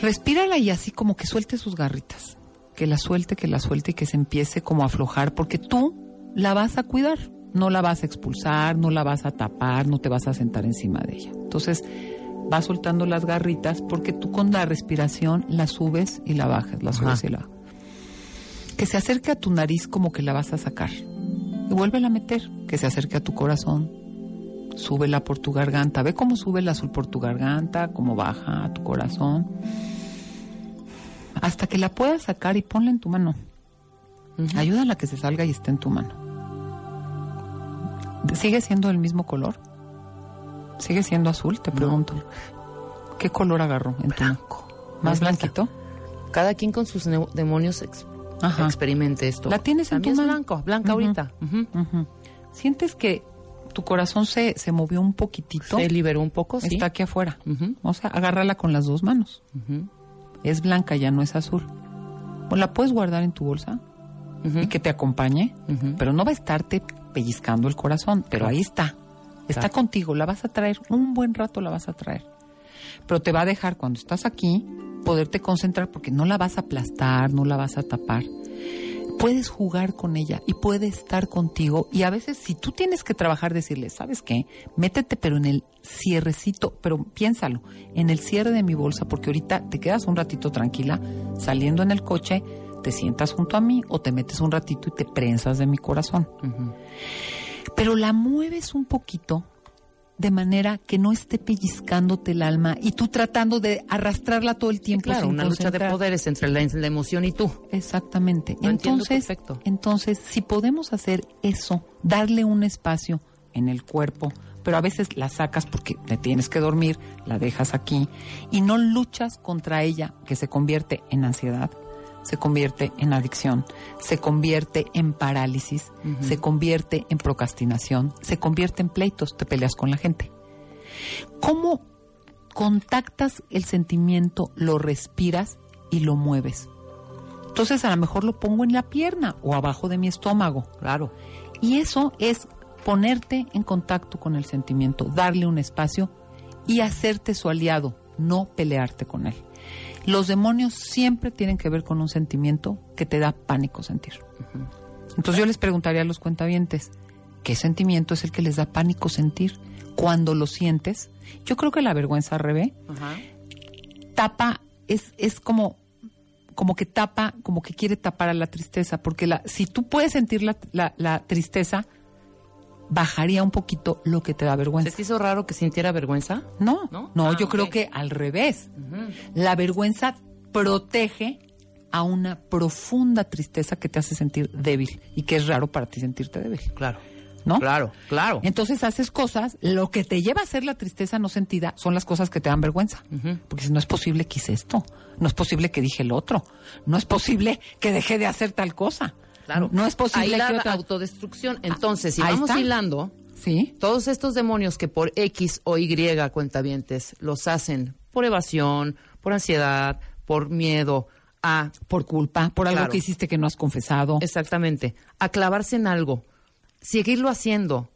Respírala y así como que suelte sus garritas. Que la suelte, que la suelte y que se empiece como a aflojar, porque tú la vas a cuidar. No la vas a expulsar, no la vas a tapar, no te vas a sentar encima de ella. Entonces, vas soltando las garritas porque tú con la respiración la subes y la bajas, la subes Ajá. y la bajas. Que se acerque a tu nariz como que la vas a sacar. Y vuélvela a meter. Que se acerque a tu corazón. Súbela por tu garganta. Ve cómo sube el azul por tu garganta, cómo baja a tu corazón. Hasta que la puedas sacar y ponla en tu mano. Ayúdala a que se salga y esté en tu mano. ¿Sigue siendo el mismo color? ¿Sigue siendo azul? Te pregunto. ¿Qué color agarró en tu mano? ¿Más blanquito? Cada quien con sus demonios ex- Ajá. experimente esto. ¿La tienes en tu mano? blanco, blanca ahorita. ¿Sientes que tu corazón se, se movió un poquitito? Se liberó un poco, sí. Está aquí afuera. Ujú. O sea, agárrala con las dos manos. Es blanca, ya no es azul. O la puedes guardar en tu bolsa y que te acompañe, pero no va a estarte pellizcando el corazón, pero ahí está. Está Claro. contigo, la vas a traer, un buen rato la vas a traer. Pero te va a dejar cuando estás aquí poderte concentrar porque no la vas a aplastar, no la vas a tapar. Puedes jugar con ella y puede estar contigo y a veces si tú tienes que trabajar decirle, ¿sabes qué? Métete pero en el cierrecito, pero piénsalo, en el cierre de mi bolsa porque ahorita te quedas un ratito tranquila saliendo en el coche, te sientas junto a mí o te metes un ratito y te prensas de mi corazón. Pero la mueves un poquito de manera que no esté pellizcándote el alma y tú tratando de arrastrarla todo el tiempo. Claro, una lucha de poderes entre la, la emoción y tú. Exactamente. Entonces, entonces, si podemos hacer eso, darle un espacio en el cuerpo, pero a veces la sacas porque te tienes que dormir, la dejas aquí y no luchas contra ella, que se convierte en ansiedad, se convierte en adicción, se convierte en parálisis, se convierte en procrastinación, se convierte en pleitos, te peleas con la gente. ¿Cómo contactas el sentimiento, lo respiras y lo mueves? Entonces a lo mejor lo pongo en la pierna o abajo de mi estómago. Claro. Y eso es ponerte en contacto con el sentimiento, darle un espacio y hacerte su aliado, no pelearte con él. Los demonios siempre tienen que ver con un sentimiento que te da pánico sentir. Entonces yo les preguntaría a los cuentavientes, ¿qué sentimiento es el que les da pánico sentir? Cuando lo sientes, yo creo que la vergüenza, Rebe, tapa, es, es como, como que tapa, como que quiere tapar a la tristeza, porque la, si tú puedes sentir la, la- la tristeza, bajaría un poquito lo que te da vergüenza. ¿Se te hizo raro que sintiera vergüenza? No, ¿No? no, Ah, yo creo que al revés. La vergüenza protege a una profunda tristeza que te hace sentir débil y que es raro para ti sentirte débil. Claro. ¿No? Claro, claro. Entonces haces cosas, lo que te lleva a hacer la tristeza no sentida son las cosas que te dan vergüenza. Porque no es posible que hice esto, no es posible que dije el otro, no es posible que dejé de hacer tal cosa. Claro. No es posible Ahí la que otra... autodestrucción. Entonces, si Ahí vamos está. hilando, Sí. todos estos demonios que por X o Y cuentavientes los hacen por evasión, por ansiedad, por miedo, a Por culpa, por algo que hiciste que no has confesado. exactamente, a clavarse en algo, seguirlo haciendo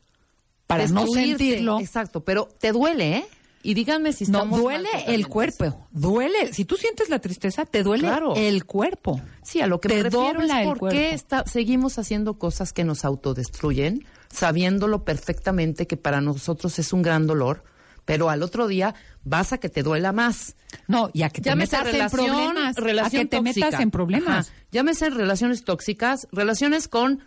Para no sentirlo. Exacto, pero te duele, ¿eh? Y díganme si No, estamos duele mal, el cuerpo, duele. Si tú sientes la tristeza, te duele Claro. el cuerpo. Sí, a lo que Te me refiero dobla es el por qué está- seguimos haciendo cosas que nos autodestruyen, sabiéndolo perfectamente que para nosotros es un gran dolor, pero al otro día vas a que te duela más. No, y a que te Llámese metas en relación, problemas. relación a que te tóxica. metas en problemas. Ajá. Llámese relaciones tóxicas, relaciones con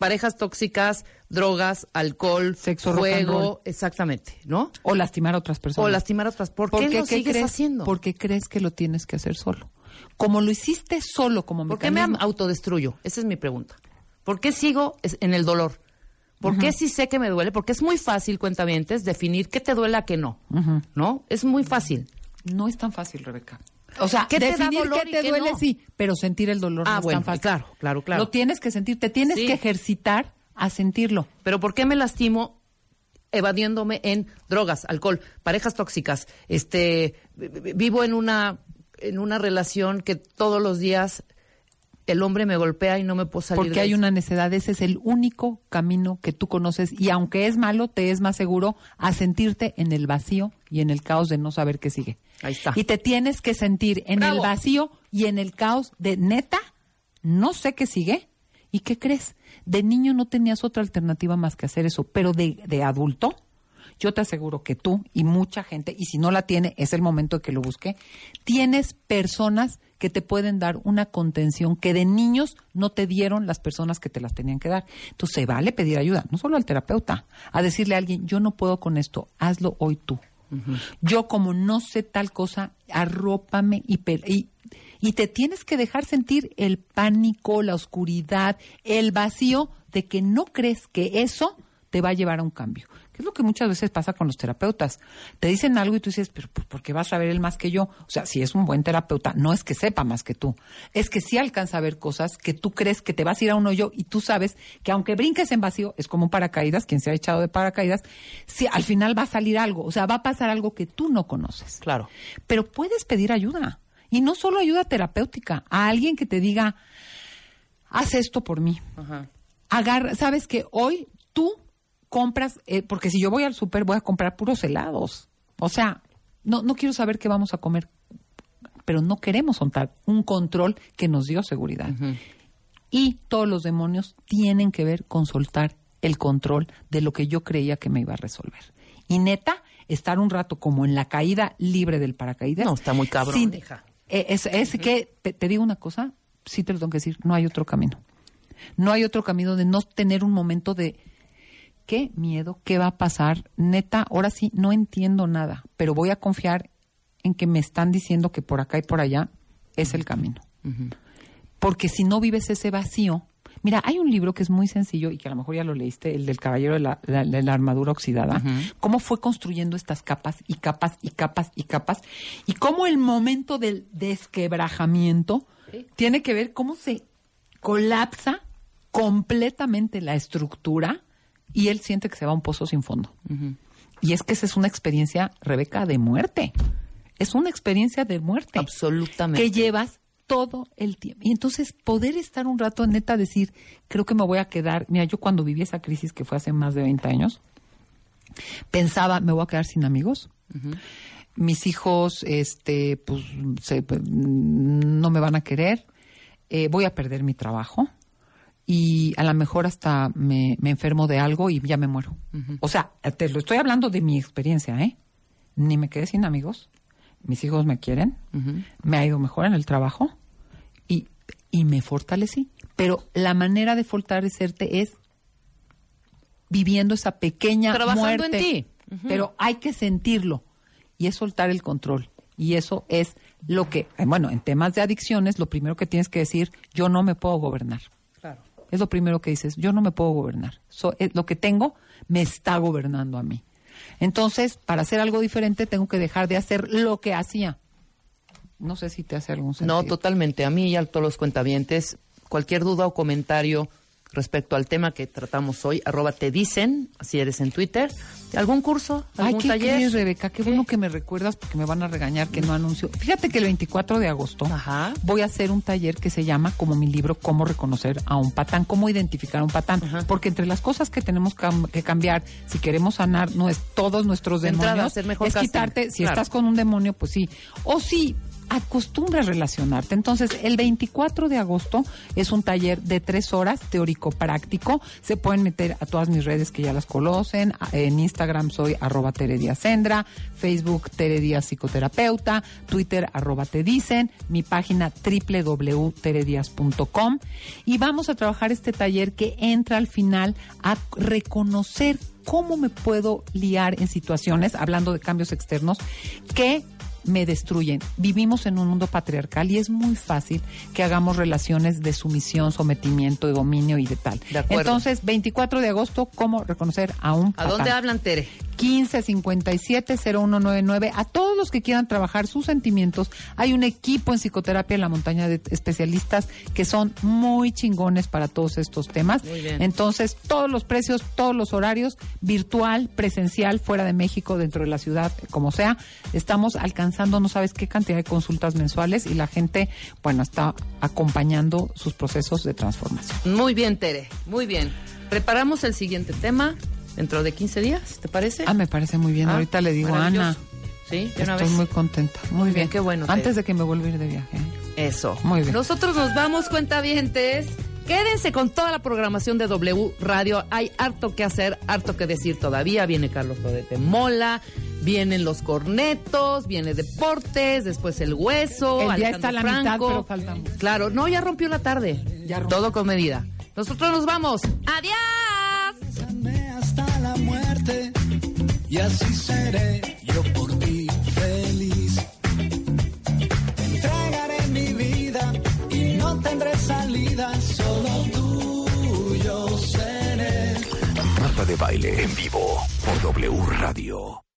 parejas tóxicas, drogas, alcohol, Sexo, juego, exactamente, ¿no? O lastimar a otras personas. O lastimar a otras. ¿Por qué lo sigues crees? haciendo? Porque crees que lo tienes que hacer solo. Como lo hiciste solo, como ¿Por qué me autodestruyo? Esa es mi pregunta. ¿Por qué sigo en el dolor? ¿Por qué si sé que me duele? Porque es muy fácil, cuentavientes, definir qué te duele a qué no. ¿No? Es muy fácil. No es tan fácil, Rebeca. O sea, ¿Qué te definir qué te qué duele, no? sí, pero sentir el dolor Ah, no es bueno, tan fácil. claro, claro, claro. Lo tienes que sentir, te tienes Sí. que ejercitar a sentirlo. Pero ¿por qué me lastimo evadiéndome en drogas, alcohol, parejas tóxicas? Este, vi- vi- vivo en una en una relación que todos los días el hombre me golpea y no me puedo salir Porque de hay eso. una necedad, ese es el único camino que tú conoces y aunque es malo, te es más seguro a sentirte en el vacío y en el caos de no saber qué sigue. Ahí está. Y te tienes que sentir en Bravo. el vacío y en el caos de neta, no sé qué sigue. ¿Y qué crees? De niño no tenías otra alternativa más que hacer eso, pero de, de adulto, yo te aseguro que tú y mucha gente, y si no la tiene, es el momento de que lo busque, tienes personas que te pueden dar una contención que de niños no te dieron las personas que te las tenían que dar. Entonces, se vale pedir ayuda, no solo al terapeuta, a decirle a alguien, yo no puedo con esto, hazlo hoy tú. Yo como no sé tal cosa, arrópame y, y te tienes que dejar sentir el pánico, la oscuridad, el vacío de que no crees que eso te va a llevar a un cambio. Es lo que muchas veces pasa con los terapeutas. Te dicen algo y tú dices, pero pues, ¿por qué vas a ver él más que yo? O sea, si es un buen terapeuta, no es que sepa más que tú. Es que sí alcanza a ver cosas que tú crees que te vas a ir a un hoyo y tú sabes que aunque brinques en vacío, es como un paracaídas, quien se ha echado de paracaídas, si al final va a salir algo. O sea, va a pasar algo que tú no conoces. Claro. Pero puedes pedir ayuda. Y no solo ayuda terapéutica, a alguien que te diga, haz esto por mí. Ajá. Agarra, sabes que hoy tú compras, eh, porque si yo voy al súper voy a comprar puros helados. O sea, no, no quiero saber qué vamos a comer, pero no queremos soltar un control que nos dio seguridad. Y todos los demonios tienen que ver con soltar el control de lo que yo creía que me iba a resolver. Y neta, estar un rato como en la caída libre del paracaídas. No, está muy cabrón, sin- hija. eh, Es, es que, te, te digo una cosa, sí te lo tengo que decir, no hay otro camino. No hay otro camino de no tener un momento de qué miedo, qué va a pasar. Neta, ahora sí no entiendo nada, pero voy a confiar en que me están diciendo que por acá y por allá es el camino. Porque si no vives ese vacío, mira, hay un libro que es muy sencillo y que a lo mejor ya lo leíste, el del caballero de la, de- de la armadura oxidada, cómo fue construyendo estas capas y capas y capas y capas y cómo el momento del desquebrajamiento tiene que ver cómo se colapsa completamente la estructura y él siente que se va a un pozo sin fondo. Y es que esa es una experiencia, Rebeca, de muerte. Es una experiencia de muerte. Absolutamente. Que llevas todo el tiempo. Y entonces poder estar un rato, neta, decir, creo que me voy a quedar. Mira, yo cuando viví esa crisis que fue hace más de 20 años, pensaba, me voy a quedar sin amigos. Mis hijos, este, pues, se- no me van a querer. Eh, voy a perder mi trabajo. Y a lo mejor hasta me, me enfermo de algo y ya me muero. O sea, te lo estoy hablando de mi experiencia, ¿eh? Ni me quedé sin amigos. Mis hijos me quieren. Me ha ido mejor en el trabajo. Y, y me fortalecí. Pero la manera de fortalecerte es viviendo esa pequeña Trabajando en muerte. ti. Ujú. Pero hay que sentirlo. Y es soltar el control. Y eso es lo que, bueno, en temas de adicciones, lo primero que tienes que decir, yo no me puedo gobernar. Es lo primero que dices, yo no me puedo gobernar. So- eh, lo que tengo me está gobernando a mí. Entonces, para hacer algo diferente, tengo que dejar de hacer lo que hacía. No sé si te hace algún sentido. No, totalmente. A mí y a todos los cuentavientes, cualquier duda o comentario respecto al tema que tratamos hoy, arroba te dicen, si eres en Twitter, algún curso, Ay, algún ¿qué taller. crees, Rebeca? Qué, bueno que me recuerdas porque me van a regañar que no anuncio. Fíjate que el 24 de agosto voy a hacer un taller que se llama, como mi libro, Cómo reconocer a un patán, cómo identificar a un patán. Porque entre las cosas que tenemos cam- que cambiar, si queremos sanar no es todos nuestros entrada, demonios, mejor es casting. quitarte, si Claro. estás con un demonio, pues sí. O si acostumbras relacionarte. Entonces, el 24 de agosto es un taller de tres horas, teórico-práctico. Se pueden meter a todas mis redes que ya las conocen. A- En Instagram soy arroba Sendra, Facebook Tere Díaz Psicoterapeuta, Twitter arroba te dicen, mi página www.terediaz.com y vamos a trabajar este taller que entra al final a reconocer cómo me puedo liar en situaciones, hablando de cambios externos, que me destruyen. Vivimos en un mundo patriarcal y es muy fácil que hagamos relaciones de sumisión, sometimiento, de dominio y de tal. De acuerdo. Entonces, 24 de agosto, ¿cómo reconocer a un ¿A dónde hablan, Tere? 1557-0199. A todos los que quieran trabajar sus sentimientos, hay un equipo en psicoterapia en la montaña de especialistas que son muy chingones para todos estos temas. Muy bien. Entonces, todos los precios, todos los horarios, virtual, presencial, fuera de México, dentro de la ciudad, como sea, estamos alcanzando lanzando no sabes qué cantidad de consultas mensuales y la gente, bueno, está acompañando sus procesos de transformación. Muy bien, Tere, muy bien. Preparamos el siguiente tema dentro de 15 días, ¿te parece? Ah, me parece muy bien. Ah, Ahorita le digo a Ana. Sí, de una Estoy vez. muy contenta. Muy, Muy bien, bien. qué bueno, Tere. Antes de que me vuelva a ir de viaje. Eso. Muy bien. Nosotros nos vamos, cuentavientes. Quédense con toda la programación de W Radio. Hay harto que hacer, harto que decir todavía. Viene Carlos Rodete Mola, vienen los cornetos, viene deportes, después el hueso. El día está la mitad, pero falta mucho. Claro, no, ya rompió la tarde. Todo con medida. Nosotros nos vamos. ¡Adiós! hasta la muerte y así seré yo por ti feliz. Entregaré mi vida y no tendré salida, De Baile en vivo por W Radio.